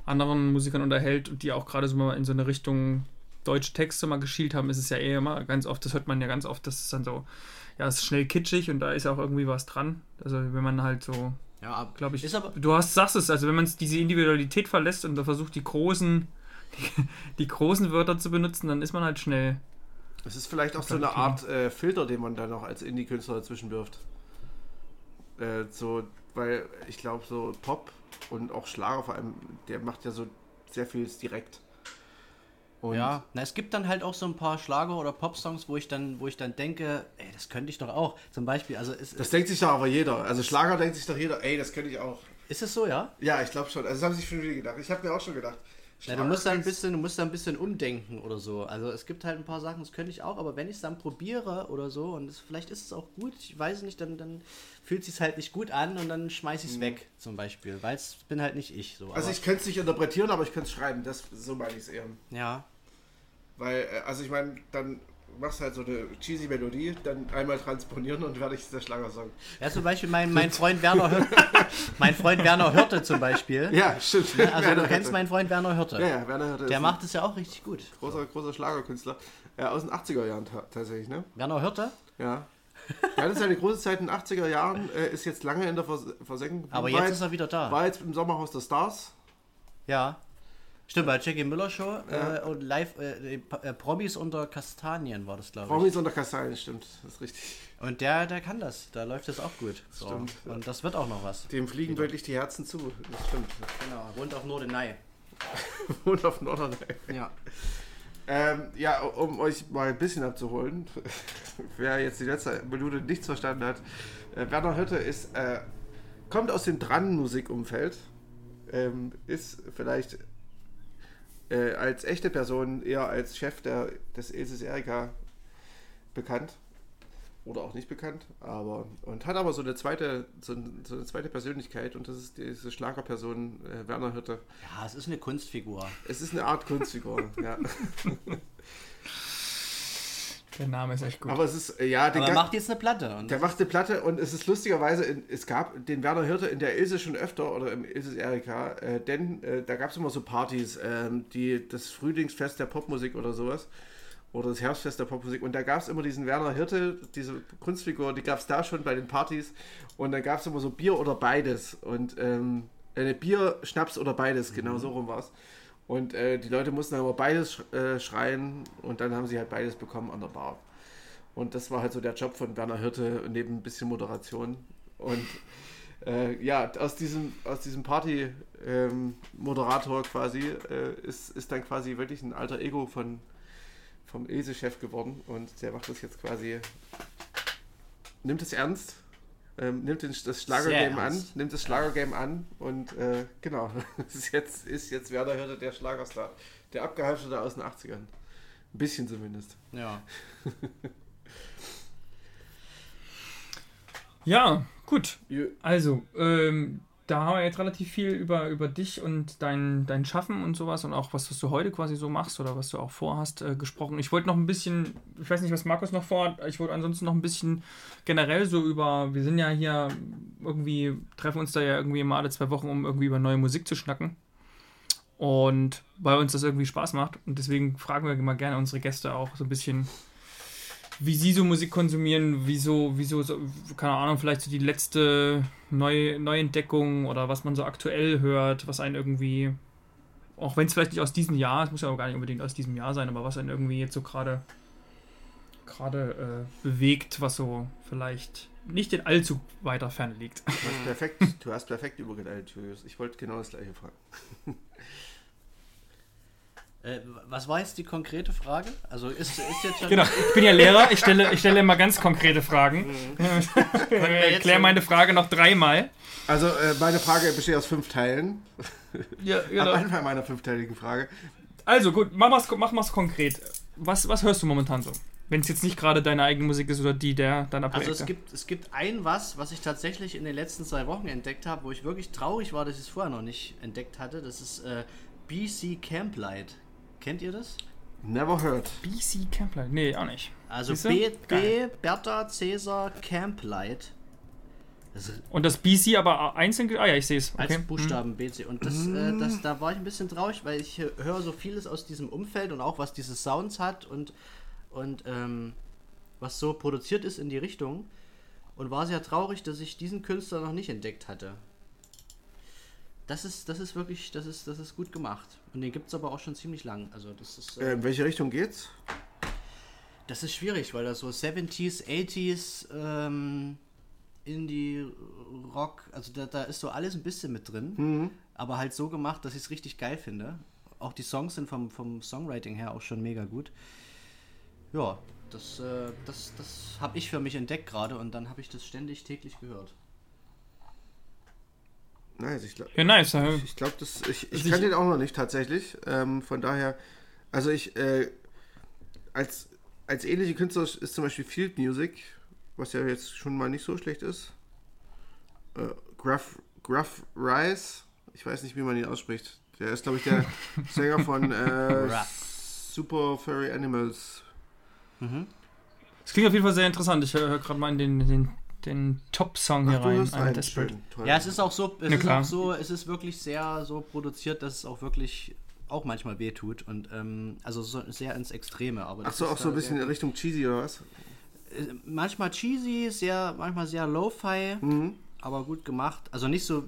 anderen Musikern unterhält und die auch gerade so mal in so eine Richtung deutsche Texte mal geschielt haben, ist es ja eh immer ganz oft, das hört man ja ganz oft, das ist dann so, ja, es ist schnell kitschig und da ist ja auch irgendwie was dran. Also wenn man halt so, Ja, glaube ich, aber- du hast, sagst es, also wenn man diese Individualität verlässt und da versucht, die großen, die, die großen Wörter zu benutzen, dann ist man halt schnell. Es ist vielleicht auch so eine Art äh, Filter, den man dann noch als Indie-Künstler dazwischen wirft. Äh, so, weil ich glaube, so Pop und auch Schlager vor allem, der macht ja so sehr vieles direkt. Und ja, na, es gibt dann halt auch so ein paar Schlager- oder Pop-Songs, wo ich dann, wo ich dann denke, ey, das könnte ich doch auch. Zum Beispiel, also ist, das denkt sich doch aber jeder. Also Schlager denkt sich doch jeder, ey, das könnte ich auch. ist es so, ja? Ja, ich glaube schon. Also das haben sich schon wieder gedacht. Ich habe mir auch schon gedacht. Na, du musst da ein bisschen, du musst da ein bisschen umdenken oder so. Also es gibt halt ein paar Sachen, das könnte ich auch, aber wenn ich es dann probiere oder so und es, vielleicht ist es auch gut, ich weiß nicht, dann, dann fühlt es sich halt nicht gut an und dann schmeiß ich es weg, zum Beispiel, weil es bin halt nicht ich so. Also aber, ich könnte es nicht interpretieren, aber ich könnte es schreiben. Das, so meine ich es eher. ja, Weil, äh, also ich meine, dann machst halt so eine cheesy Melodie, dann einmal transponieren und fertig ist der Schlagersong. ja, zum Beispiel mein, mein Freund Werner Hirte, mein Freund Werner Hirte zum Beispiel. Ja, stimmt. Also Werner du kennst Hirte. meinen Freund Werner Hirte. Ja, ja, Werner Hirte Der ist macht es ja auch richtig gut. großer, großer Schlagerkünstler. Ja, aus den 80er Jahren ta tatsächlich, ne? Werner Hirte? Ja. Er hatte seine große Zeit in den 80er Jahren, äh, ist jetzt lange in der Vers Versenkung. Aber jetzt, ist er wieder da. War jetzt im Sommerhaus der Stars. Ja. Stimmt, bei Jackie Müller Show Ja. äh, und live äh, äh, Promis unter Kastanien war das, glaube ich. Promis unter Kastanien, stimmt. Das ist richtig. Und der, der kann das, da läuft das auch gut. So. Stimmt. Und das wird auch noch was. Dem fliegen wirklich die Herzen zu. Das stimmt. Genau, rund auf Norderney. Und auf Norderney. Ja. Ähm, ja, um euch mal ein bisschen abzuholen, wer jetzt die letzte Minute nichts verstanden hat, äh, Werner Hütte ist, äh, kommt aus dem Dran-Musikumfeld, ähm, ist vielleicht äh, als echte Person eher als Chef der, des ESIS Erika bekannt. Oder auch nicht bekannt, aber und hat aber so eine zweite, so, so eine zweite Persönlichkeit und das ist diese Schlagerperson äh, Werner Hütte. Ja, es ist eine Kunstfigur. Es ist eine Art Kunstfigur, ja. Der Name ist echt gut. Aber es ist, äh, ja, er Gang- macht jetzt eine Platte. Und Der macht eine Platte und es ist lustigerweise, in, es gab den Werner Hirte in der Ilse schon öfter oder im Ilses Erika, äh, denn äh, da gab es immer so Partys, ähm, die das Frühlingsfest der Popmusik oder sowas oder das Herbstfest der Popmusik und da gab es immer diesen Werner Hirte, diese Kunstfigur, die gab es da schon bei den Partys und dann gab es immer so Bier oder beides und ähm, eine Bier, Schnaps oder beides, genau so rum war es. Und äh, die Leute mussten immer beides sch äh, schreien und dann haben sie halt beides bekommen an der Bar. Und das war halt so der Job von Werner Hirte neben ein bisschen Moderation. Und äh, ja, aus diesem, aus diesem Party-Moderator quasi äh, ist, ist dann quasi wirklich ein alter Ego von, vom Ilse-Chef geworden. Und der macht das jetzt quasi, nimmt es ernst, ähm, nimmt das Schlagergame an, nimmt das Schlagergame an und äh, genau, ist jetzt, ist jetzt Werner Hirte der Schlagerstar. Der abgehalfterte aus den 80ern. Ein bisschen zumindest. ja. Ja, gut. Also, ähm, da haben wir jetzt relativ viel über, über dich und dein, dein Schaffen und sowas und auch was, was du heute quasi so machst oder was du auch vorhast, äh, gesprochen. Ich wollte noch ein bisschen, ich weiß nicht, was Markus noch vorhat, ich wollte ansonsten noch ein bisschen generell so über, wir sind ja hier irgendwie, treffen uns da ja irgendwie immer alle zwei Wochen, um irgendwie über neue Musik zu schnacken. Und weil uns das irgendwie Spaß macht. Und deswegen fragen wir immer gerne unsere Gäste auch so ein bisschen, wie sie so Musik konsumieren, wieso, wieso, so, keine Ahnung, vielleicht so die letzte Neu Neuentdeckung oder was man so aktuell hört, was einen irgendwie, auch wenn es vielleicht nicht aus diesem Jahr, es muss ja auch gar nicht unbedingt aus diesem Jahr sein, aber was einen irgendwie jetzt so gerade gerade äh, bewegt, was so vielleicht nicht in allzu weiter Ferne liegt. Du hast perfekt, du hast perfekt übergeleitet. Ich wollte genau das gleiche fragen. Äh, was war jetzt die konkrete Frage? Also ist, ist jetzt schon. Genau, ich bin ja Lehrer, ich stelle, ich stelle immer ganz konkrete Fragen. wir jetzt Erklär so- meine Frage noch dreimal. Also, äh, meine Frage besteht aus fünf Teilen. Ja, Am genau. Anfang meiner fünfteiligen Frage. Also gut, mach mal's, mach mal's konkret. Was, was hörst du momentan so? Wenn es jetzt nicht gerade deine eigene Musik ist oder die der deiner Projekte. Also es gibt, es gibt ein was, was ich tatsächlich in den letzten zwei Wochen entdeckt habe, wo ich wirklich traurig war, dass ich es vorher noch nicht entdeckt hatte. Das ist äh, BC Camplight. Kennt ihr das? Never heard. BC Camplight? Nee, auch nicht. Also Siehste? B, B. Bertha, Cäsar, Camplight. Das Und das BC aber einzeln. Ah ja, ich sehe es. als Okay. Buchstaben BC. Und das, äh, das, da war ich ein bisschen traurig, weil ich äh, höre so vieles aus diesem Umfeld und auch was diese Sounds hat und, und ähm, was so produziert ist in die Richtung. Und war sehr traurig, dass ich diesen Künstler noch nicht entdeckt hatte. Das ist, das ist wirklich, das ist, das ist gut gemacht. Und den gibt es aber auch schon ziemlich lang. Also das ist, äh, Äh, in welche Richtung geht's? das ist schwierig, weil das so 70s, 80s, ähm, Indie, Rock, also da, da ist so alles ein bisschen mit drin. Mhm. Aber halt so gemacht, dass ich es richtig geil finde. Auch die Songs sind vom, vom Songwriting her auch schon mega gut. Ja, das, äh, das, das habe ich für mich entdeckt gerade und dann habe ich das ständig täglich gehört. Nice, ich glaube, Ja, nice. äh, ich, glaub, das, ich, ich Also kann ich- den auch noch nicht tatsächlich. Ähm, von daher, also ich, äh, als, als ähnliche Künstler ist zum Beispiel Field Music, was ja jetzt schon mal nicht so schlecht ist. Äh, Gruff, Gruff Rice, ich weiß nicht, wie man ihn ausspricht. Der ist, glaube ich, der Sänger von äh. Super Furry Animals. Das klingt auf jeden Fall sehr interessant. Ich höre hör gerade mal in den, den, den Top-Song hier rein. rein, Desperate. schön, toll. Ja, es ist auch so, es Na ist klar. auch so, es ist wirklich sehr so produziert, dass es auch wirklich auch manchmal wehtut und ähm, also so sehr ins Extreme. Aber Ach das so, auch so ein bisschen in Richtung cheesy oder was? äh, manchmal cheesy, sehr, manchmal sehr lo-fi, Mhm. aber gut gemacht. Also nicht so,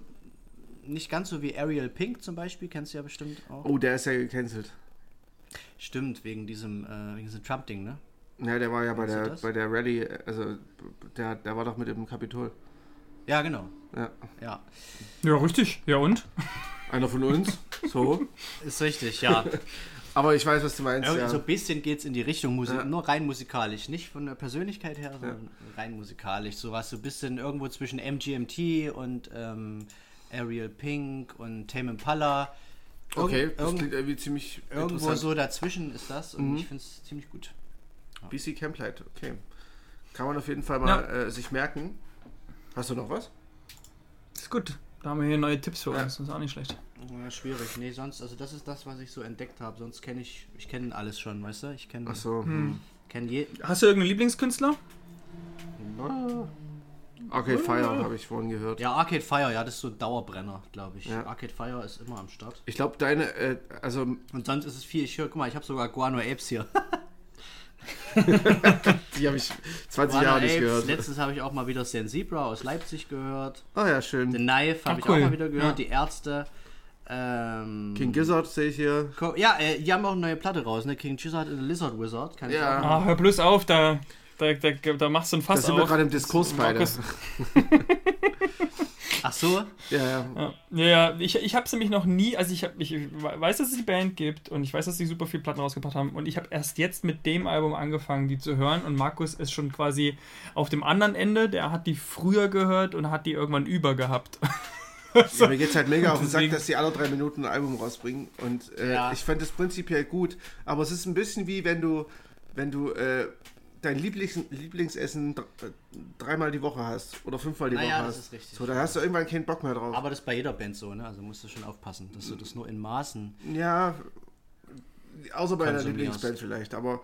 nicht ganz so wie Ariel Pink zum Beispiel, kennst du ja bestimmt auch. Oh, der ist ja gecancelt. Stimmt, wegen diesem, äh, wegen diesem Trump-Ding, ne? Ja, der war ja bei der, bei der Rallye, also der, der war doch mit im Kapitol. Ja, genau. Ja. Ja, Ja, richtig. Ja, und? Einer von uns, so. ist richtig, ja. Aber ich weiß, was du meinst, Irgendwie ja. So ein bisschen geht es in die Richtung Musik, Ja. nur rein musikalisch, nicht von der Persönlichkeit her, sondern rein musikalisch. So was so ein bisschen irgendwo zwischen MGMT und ähm, Ariel Pink und Tame Impala. Irgend- Okay, das irgend- klingt irgendwie ziemlich irgendwo so dazwischen ist das und Mhm. ich finde es ziemlich gut. BC Camplight, okay. Kann man auf jeden Fall mal äh, sich merken. Hast du noch was? Ist gut. Da haben wir hier neue Tipps für Ja. uns. Das ist auch nicht schlecht. Ja, schwierig. Nee, sonst, also das ist das, was ich so entdeckt habe. Sonst kenne ich, ich kenne alles schon, weißt du? Ich kenne Ach so. Hm. kenn je. Hast du irgendeinen Lieblingskünstler? Arcade Fire habe ich vorhin gehört. Ja, Arcade Fire, ja, das ist so ein Dauerbrenner, glaube ich. Ja. Arcade Fire ist immer am Start. Ich glaube, deine, äh, also Und sonst ist es viel. Ich höre, guck mal, ich habe sogar Guano Apes hier. die habe ich 20 Guano Jahre nicht Apes. gehört. Letztens habe ich auch mal wieder Sen Zebra aus Leipzig gehört. Ah ja, The schön. Knife habe Ah, ich cool. auch mal wieder gehört. Ja. Die Ärzte. Ähm, King Gizzard sehe ich hier. Ja, äh, die haben auch eine neue Platte raus, ne? King Gizzard and the Lizard Wizard. Kann Ja. Ah, hör bloß auf, da, da, da, da machst du ein Da Fass sind wir auf. gerade im Diskurs beide. Ach so? Ja, ja. Ja, ich, ich habe es nämlich noch nie, also ich, hab, ich weiß, dass es die Band gibt und ich weiß, dass sie super viel Platten rausgebracht haben und ich habe erst jetzt mit dem Album angefangen, die zu hören und Markus ist schon quasi auf dem anderen Ende, der hat die früher gehört und hat die irgendwann über gehabt. Ja, mir geht's halt mega auf den Sack, dass die alle drei Minuten ein Album rausbringen. Und äh, Ja. ich fand das prinzipiell gut. Aber es ist ein bisschen wie wenn du, wenn du äh, dein Lieblings Lieblingsessen äh, dreimal die Woche hast oder fünfmal die Naja, Woche das hast. ist richtig. So, da hast du irgendwann keinen Bock mehr drauf. Aber das ist bei jeder Band so, ne? Also musst du schon aufpassen, dass du das nur in Maßen. ja, außer bei einer Konsumierst. Lieblingsband vielleicht. Aber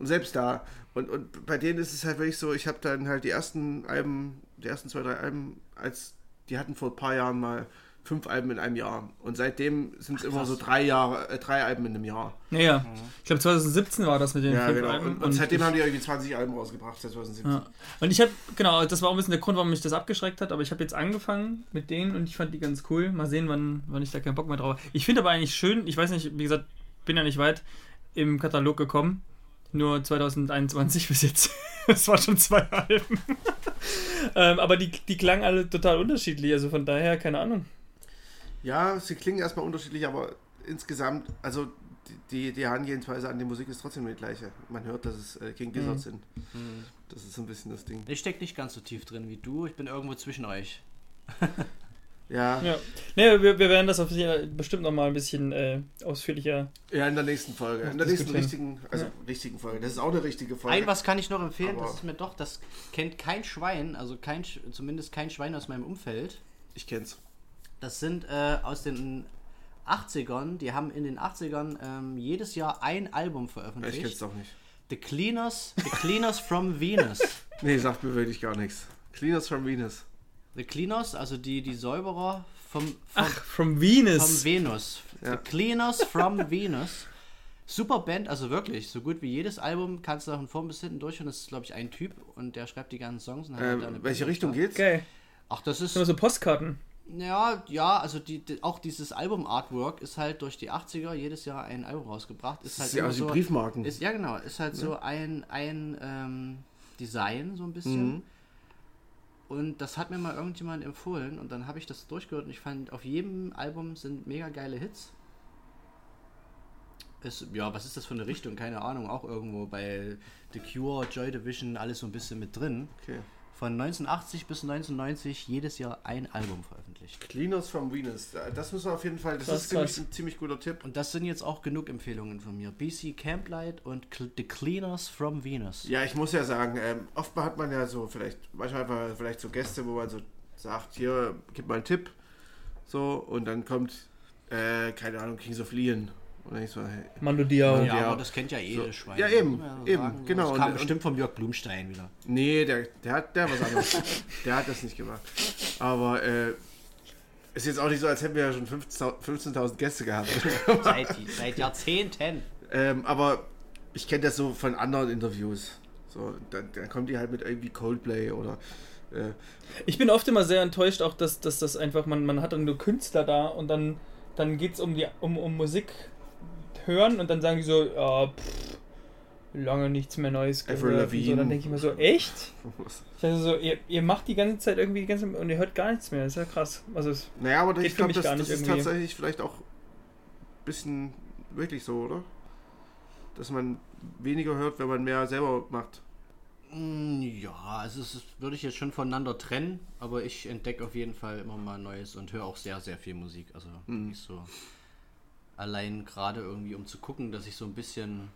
selbst da. Und, und bei denen ist es halt wirklich so, ich habe dann halt die ersten Alben, die ersten zwei, drei Alben, als die hatten vor ein paar Jahren mal fünf Alben in einem Jahr. Und seitdem sind es immer so drei Jahre, äh, drei Alben in einem Jahr. Naja, ich glaube 2017 war das mit den Ja, fünf genau. Alben. Und, und seitdem ich, haben die irgendwie 20 Alben rausgebracht, seit 2017. ja. Und ich habe, genau, das war auch ein bisschen der Grund, warum mich das abgeschreckt hat, aber ich habe jetzt angefangen mit denen und ich fand die ganz cool. Mal sehen, wann, wann ich da keinen Bock mehr drauf habe. Ich finde aber eigentlich schön, ich weiß nicht, wie gesagt, bin ja nicht weit im Katalog gekommen. Nur 2021 bis jetzt. Das waren schon zwei Alben. ähm, aber die, die klangen alle total unterschiedlich, also von daher, keine Ahnung. Ja, sie klingen erstmal unterschiedlich, aber insgesamt, also die, die, Herangehensweise an die Musik ist trotzdem die gleiche. Man hört, dass es äh, King Gizzard Mhm. sind. Das ist so ein bisschen das Ding. Ich stecke nicht ganz so tief drin wie du. Ich bin irgendwo zwischen euch. Ja, ja. Ja. Nee, wir, wir werden das auf jeden Fall bestimmt nochmal ein bisschen äh, ausführlicher. in der nächsten Folge. In der nächsten richtigen, also richtigen Folge. Das ist auch eine richtige Folge. Ein was kann ich noch empfehlen, Aber- das ist mir doch, das kennt kein Schwein, also kein, Sch- zumindest kein Schwein aus meinem Umfeld. Ich kenn's. Das sind äh, aus den 80ern, die haben in den 80ern ähm, jedes Jahr ein Album Ich kenn's veröffentlicht. doch nicht. The Cleaners, The Cleaners from Venus. Nee, sagt mir wirklich gar nichts. Cleaners from Venus. The Cleaners, also die, die Säuberer vom, vom, Ach, from vom Venus. Venus. Ja. The Cleaners from Venus. Super Band, also wirklich, so gut wie jedes Album kannst du von vorn bis hinten durchhören. Das ist, glaube ich, ein Typ und der schreibt die ganzen Songs. Und hat da eine Ähm, welche Band Richtung geht's? Geil. Ach, das ist. Immer so Postkarten. Ja, ja, also die, die, auch dieses Album-Artwork ist halt durch die 80er jedes Jahr ein Album rausgebracht. Ist halt ist ja also die so, Briefmarken. Ist, ja, genau. Ist halt so ein, ein ähm, Design, so ein bisschen. Mhm. Und das hat mir mal irgendjemand empfohlen und dann habe ich das durchgehört und ich fand, auf jedem Album sind mega geile Hits. Es, ja, was ist das für eine Richtung? Keine Ahnung. Auch irgendwo bei The Cure, Joy Division, alles so ein bisschen mit drin. Okay. Von 1980 bis 1990 jedes Jahr ein Album veröffentlicht. Cleaners from Venus. Das müssen wir auf jeden Fall. Das Krass, ist ziemlich, ein ziemlich guter Tipp. Und das sind jetzt auch genug Empfehlungen von mir. BC Camplight und Cl The Cleaners from Venus. Ja, ich muss ja sagen, ähm, oftmal hat man ja so vielleicht, manchmal einfach vielleicht so Gäste, wo man so sagt, hier, gib mal einen Tipp. So, und dann kommt, äh, keine Ahnung, Kings of Leon. Dann ich so, hey, Mando Diao. Ja, Ja. aber das kennt ja eh So. Schwein. Ja, eben, man eben, so. genau. Das kam Und- bestimmt von Jörg Blumstein wieder. nee, der, der hat, der was anderes. der hat das nicht gemacht. Aber, äh, ist jetzt auch nicht so, als hätten wir ja schon 15.000 15.000 Gäste gehabt. Seit, seit Jahrzehnten. ähm, aber ich kenne das so von anderen Interviews. So, dann, dann kommen die halt mit irgendwie Coldplay oder, äh, Ich bin oft immer sehr enttäuscht, auch dass, dass das einfach, man, man hat dann nur Künstler da und dann, dann geht es um, die- um, um Musik hören und dann sagen die so, ja, pff, lange nichts mehr Neues Avril gehört. So, Lavigne. dann denke ich mir so, echt? dachte so, ihr, ihr macht die ganze Zeit irgendwie die ganze und ihr hört gar nichts mehr. Das ist ja krass. Also es, Naja, aber Geht ich für glaube, mich das, gar das ist irgendwie. tatsächlich vielleicht auch ein bisschen wirklich so, oder? Dass man weniger hört, wenn man mehr selber macht. Mm, Ja, also es ist, würde ich jetzt schon voneinander trennen, aber ich entdecke auf jeden Fall immer mal Neues und höre auch sehr, sehr viel Musik. Also Mhm. nicht so allein gerade irgendwie, um zu gucken, dass ich so ein bisschen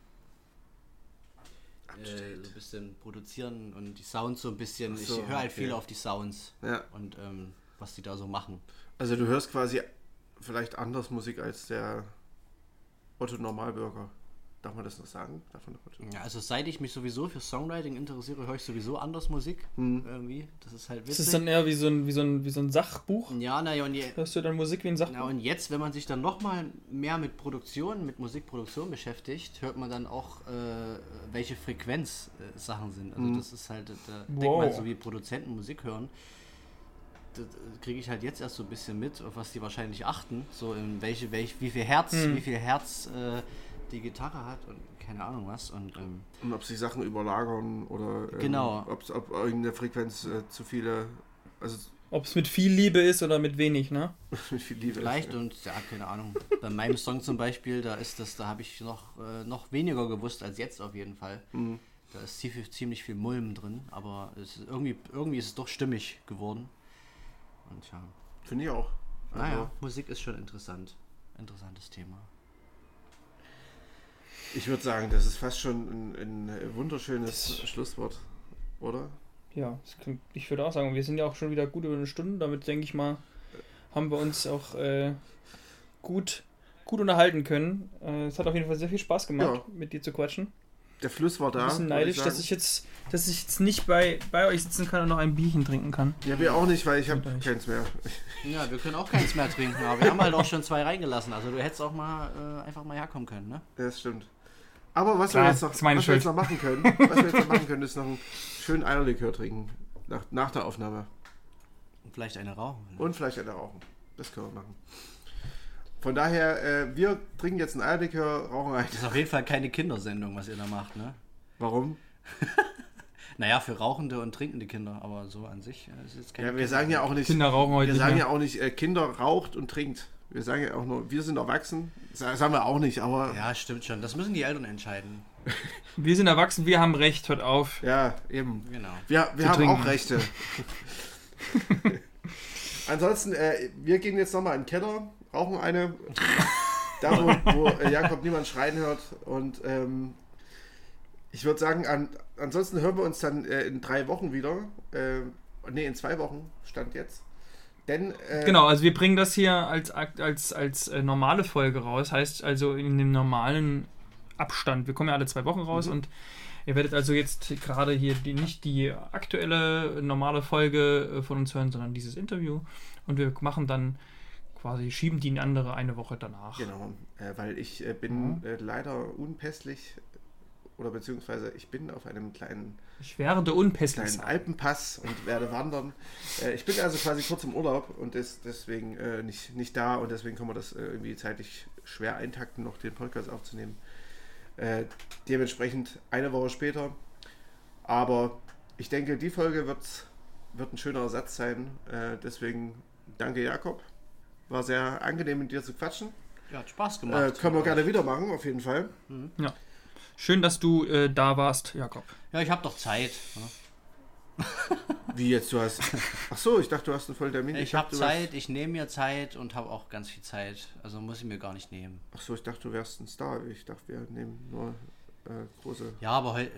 äh, so ein bisschen produzieren und die Sounds so ein bisschen, so, ich höre halt okay. viel auf die Sounds Ja. und ähm, was die da so machen. Also du hörst quasi vielleicht anders Musik als der Otto Normalbürger. Darf man das noch sagen? Darf man noch Ja, also seit ich mich sowieso für Songwriting interessiere, höre ich sowieso anders Musik. Hm. Irgendwie. Das ist halt das witzig. ist dann eher wie so ein, wie so ein, wie so ein Sachbuch. ja, naja, und je, Hörst du dann Musik wie ein Sachbuch? Na und jetzt, wenn man sich dann nochmal mehr mit Produktion, mit Musikproduktion beschäftigt, hört man dann auch, äh, welche Frequenz äh, Sachen sind. Also Mhm. das ist halt, da denkt Wow. man so wie Produzenten Musik hören. Das kriege ich halt jetzt erst so ein bisschen mit, auf was die wahrscheinlich achten. So in welche, welch, wie viel Herz, Mhm. wie viel Herz äh, die Gitarre hat und keine Ahnung was. Und ähm, Und ob sich Sachen überlagern oder ähm, Genau. ob's- ob irgendeine Frequenz äh, zu viele, also Ob es mit viel Liebe ist oder mit wenig, ne? mit viel Liebe. Vielleicht ist. und ja, keine Ahnung. Bei meinem Song zum Beispiel, da ist das, da habe ich noch, äh, noch weniger gewusst als jetzt auf jeden Fall. Mhm. Da ist ziemlich, ziemlich viel Mulm drin, aber es ist irgendwie, irgendwie ist es doch stimmig geworden. Und ja, Finde ich auch. Also, naja, Musik ist schon interessant. Interessantes Thema. Ich würde sagen, das ist fast schon ein, ein wunderschönes Schlusswort, oder? Ja, das klingt, ich würde auch sagen, wir sind ja auch schon wieder gut über eine Stunde. Damit denke ich mal, haben wir uns auch äh, gut, gut unterhalten können. Äh, es hat auf jeden Fall sehr viel Spaß gemacht, Ja. mit dir zu quatschen. Der Fluss war da. Ein bisschen neidisch, sagen. dass ich jetzt, dass ich jetzt nicht bei, bei euch sitzen kann und noch ein Bierchen trinken kann. Ja, wir auch nicht, weil ich habe keins mehr. Ja, wir können auch keins mehr trinken, aber wir haben halt auch schon zwei reingelassen. Also du hättest auch mal äh, einfach mal herkommen können, ne? Ja, das stimmt. Aber was, Klar, wir, jetzt noch, was wir jetzt noch machen können, was wir jetzt noch machen können, ist noch einen schönen Eierlikör trinken. Nach, nach der Aufnahme. Und vielleicht eine rauchen. Ne? Und vielleicht eine rauchen. Das können wir machen. Von daher, äh, wir trinken jetzt einen Eierlikör, rauchen ein. Das ist auf jeden Fall keine Kindersendung, was ihr da macht, ne? Warum? Naja, für rauchende und trinkende Kinder, aber so an sich äh, ist jetzt keine Ja, wir sagen ja auch nicht, Kinder rauchen heute wir sagen mehr. ja auch nicht, äh, Kinder raucht und trinkt. Wir sagen ja auch nur, wir sind erwachsen. Das sagen wir auch nicht, aber Ja, stimmt schon. Das müssen die Eltern entscheiden. Wir sind erwachsen, wir haben Recht, hört auf. ja, eben. Genau. Wir, wir haben trinken. auch Rechte. Ansonsten, äh, wir gehen jetzt nochmal in den Keller, rauchen eine. Da, wo, wo äh, Jakob niemand schreien hört. Und ähm, ich würde sagen, an, ansonsten hören wir uns dann äh, in drei Wochen wieder. Äh, ne, in zwei Wochen, stand jetzt. Denn, äh, Genau, also wir bringen das hier als, als, als äh, normale Folge raus. Heißt also in dem normalen Abstand. Wir kommen ja alle zwei Wochen raus mhm. und ihr werdet also jetzt gerade hier die, nicht die aktuelle normale Folge äh, von uns hören, sondern dieses Interview. Und wir machen dann quasi, schieben die andere eine Woche danach. Genau, äh, weil ich äh, bin äh, leider unpässlich oder beziehungsweise ich bin auf einem kleinen, ich werde unpässlich kleinen Alpenpass und werde wandern. Äh, ich bin also quasi kurz im Urlaub und des, deswegen äh, nicht, nicht da und deswegen können wir das äh, irgendwie zeitlich schwer eintakten, noch den Podcast aufzunehmen. Äh, dementsprechend eine Woche später. Aber ich denke, die Folge wird, wird ein schöner Ersatz sein. Äh, deswegen danke Jakob. War sehr angenehm mit dir zu quatschen. Ja, hat Spaß gemacht. Äh, können wir gerne wieder machen, auf jeden Fall. Mhm. Ja. Schön, dass du äh, da warst, Jakob. Ja, ich habe doch Zeit. Ne? Wie jetzt? Du hast. Ach so, ich dachte, du hast einen vollen Termin. Ich, ich habe Zeit, ich nehme mir Zeit und habe auch ganz viel Zeit. Also muss ich mir gar nicht nehmen. Ach so, ich dachte, du wärst ein Star. Ich dachte, wir nehmen nur äh, große. Ja, aber heute.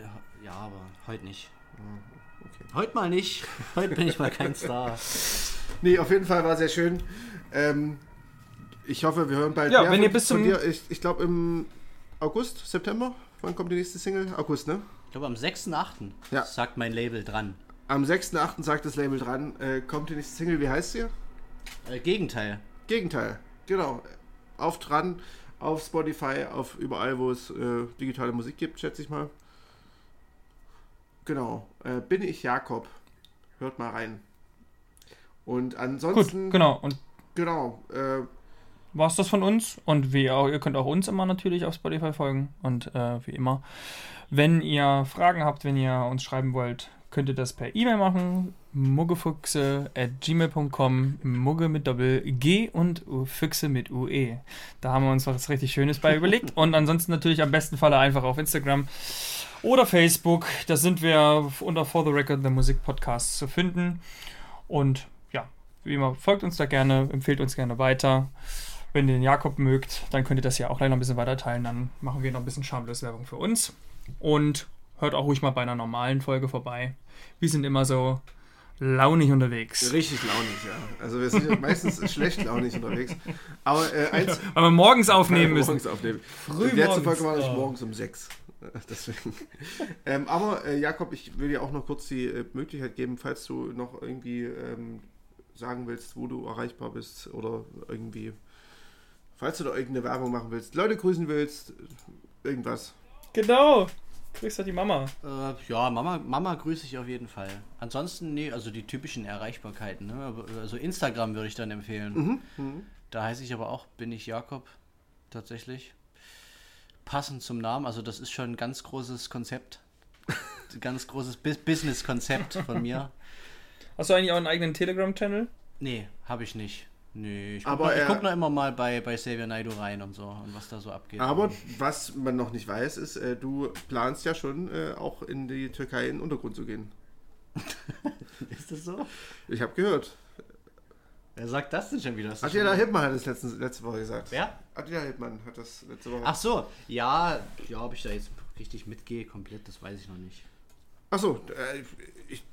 Ja, aber heute nicht. Ah, okay. Heute mal nicht. Heute bin ich mal kein Star. nee, auf jeden Fall war sehr schön. Ähm, ich hoffe, wir hören bald ja, mehr wenn von, ihr bis zum dir. Ich, ich glaube im August, September. Wann kommt die nächste Single? August, ne? Ich glaube am 6.8. Ja. sagt mein Label dran. Am 6.8. sagt das Label dran. Äh, kommt die nächste Single, wie heißt sie? Äh, Gegenteil. Gegenteil, genau. Auf dran, auf Spotify, auf überall, wo es äh, digitale Musik gibt, schätze ich mal. Genau. Äh, bin ich Jakob. Hört mal rein. Und ansonsten. Gut, genau. Und genau. War es das von uns. Und wie auch, ihr könnt auch uns immer natürlich auf Spotify folgen. Und äh, wie immer, wenn ihr Fragen habt, wenn ihr uns schreiben wollt, könnt ihr das per E-Mail machen. muggefuchse at gmail.com Mugge mit Doppel G und Füchse mit UE. Da haben wir uns was richtig Schönes bei überlegt. Und ansonsten natürlich am besten Falle einfach auf Instagram oder Facebook. Da sind wir unter For the Record the Musik Podcast zu finden. Und ja, wie immer, folgt uns da gerne, empfehlt uns gerne weiter. Wenn ihr den Jakob mögt, dann könnt ihr das ja auch gleich noch ein bisschen weiter teilen. Dann machen wir noch ein bisschen schamlos Werbung für uns. Und hört auch ruhig mal bei einer normalen Folge vorbei. Wir sind immer so launig unterwegs. Richtig launig, ja. Also wir sind meistens schlecht launig unterwegs. Aber äh, eins, weil wir morgens aufnehmen müssen. Morgens aufnehmen. Früh Die letzte Folge war oh. morgens um sechs. Deswegen. ähm, aber äh, Jakob, ich will dir auch noch kurz die äh, Möglichkeit geben, falls du noch irgendwie ähm, sagen willst, wo du erreichbar bist oder irgendwie Falls du da irgendeine Werbung machen willst, Leute grüßen willst, irgendwas. Genau. Grüß doch die Mama. Äh, ja, Mama, Mama grüße ich auf jeden Fall. Ansonsten, nee, also die typischen Erreichbarkeiten. Ne? Also Instagram würde ich dann empfehlen. Mhm, mhm. Da heiße ich aber auch, bin ich Jakob, tatsächlich. Passend zum Namen, also das ist schon ein ganz großes Konzept. ganz großes Business-Konzept von mir. Hast du eigentlich auch einen eigenen Telegram-Channel? Nee, habe ich nicht. Nee, ich gucke guck noch immer mal bei, bei Xavier Naidu rein und so und was da so abgeht. Aber was man noch nicht weiß, ist, äh, du planst ja schon äh, auch in die Türkei in den Untergrund zu gehen. ist das so? Ich habe gehört. Wer sagt das denn schon wieder? Attila Hildmann hat das letzte, letzte Woche gesagt. Wer? Attila Hildmann hat das letzte Woche Ach so, ja, ja, ob ich da jetzt richtig mitgehe, komplett, das weiß ich noch nicht. Achso, äh,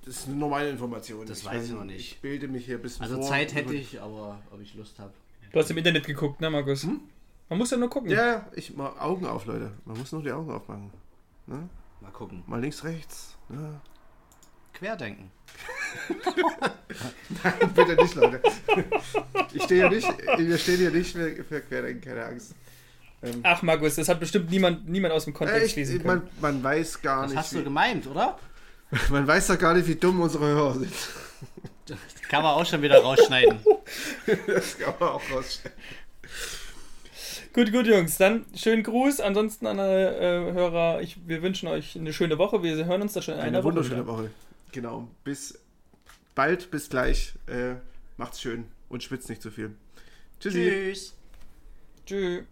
das ist eine normale Information. Das ich weiß ich noch nicht. Ich bilde mich hier ein bisschen Also vor. Zeit hätte ich, aber ob ich Lust habe. Du hast im Internet geguckt, ne, Markus? Hm? Man muss ja nur gucken. Ja, ich mal Augen auf, Leute. Man muss nur die Augen aufmachen. Ne? Mal gucken. Mal links, rechts. Ne? Querdenken. Nein, bitte nicht, Leute. Ich stehe hier nicht, wir stehen hier nicht für Querdenken, keine Angst. Ähm, Ach, Markus, das hat bestimmt niemand, niemand aus dem Kontext äh, schließen können. Man, man weiß gar das nicht. Das hast du gemeint, oder? Man weiß doch gar nicht, wie dumm unsere Hörer sind. Das kann man auch schon wieder rausschneiden. das kann man auch rausschneiden. Gut, gut, Jungs. Dann schönen Gruß. Ansonsten an alle äh, Hörer, ich, wir wünschen euch eine schöne Woche. Wir hören uns da schon in eine einer wunderschöne Woche. Woche. Genau. Bis bald, bis gleich. Äh, macht's schön und schwitzt nicht zu viel. Tschüssi. Tschüss. Tschüss.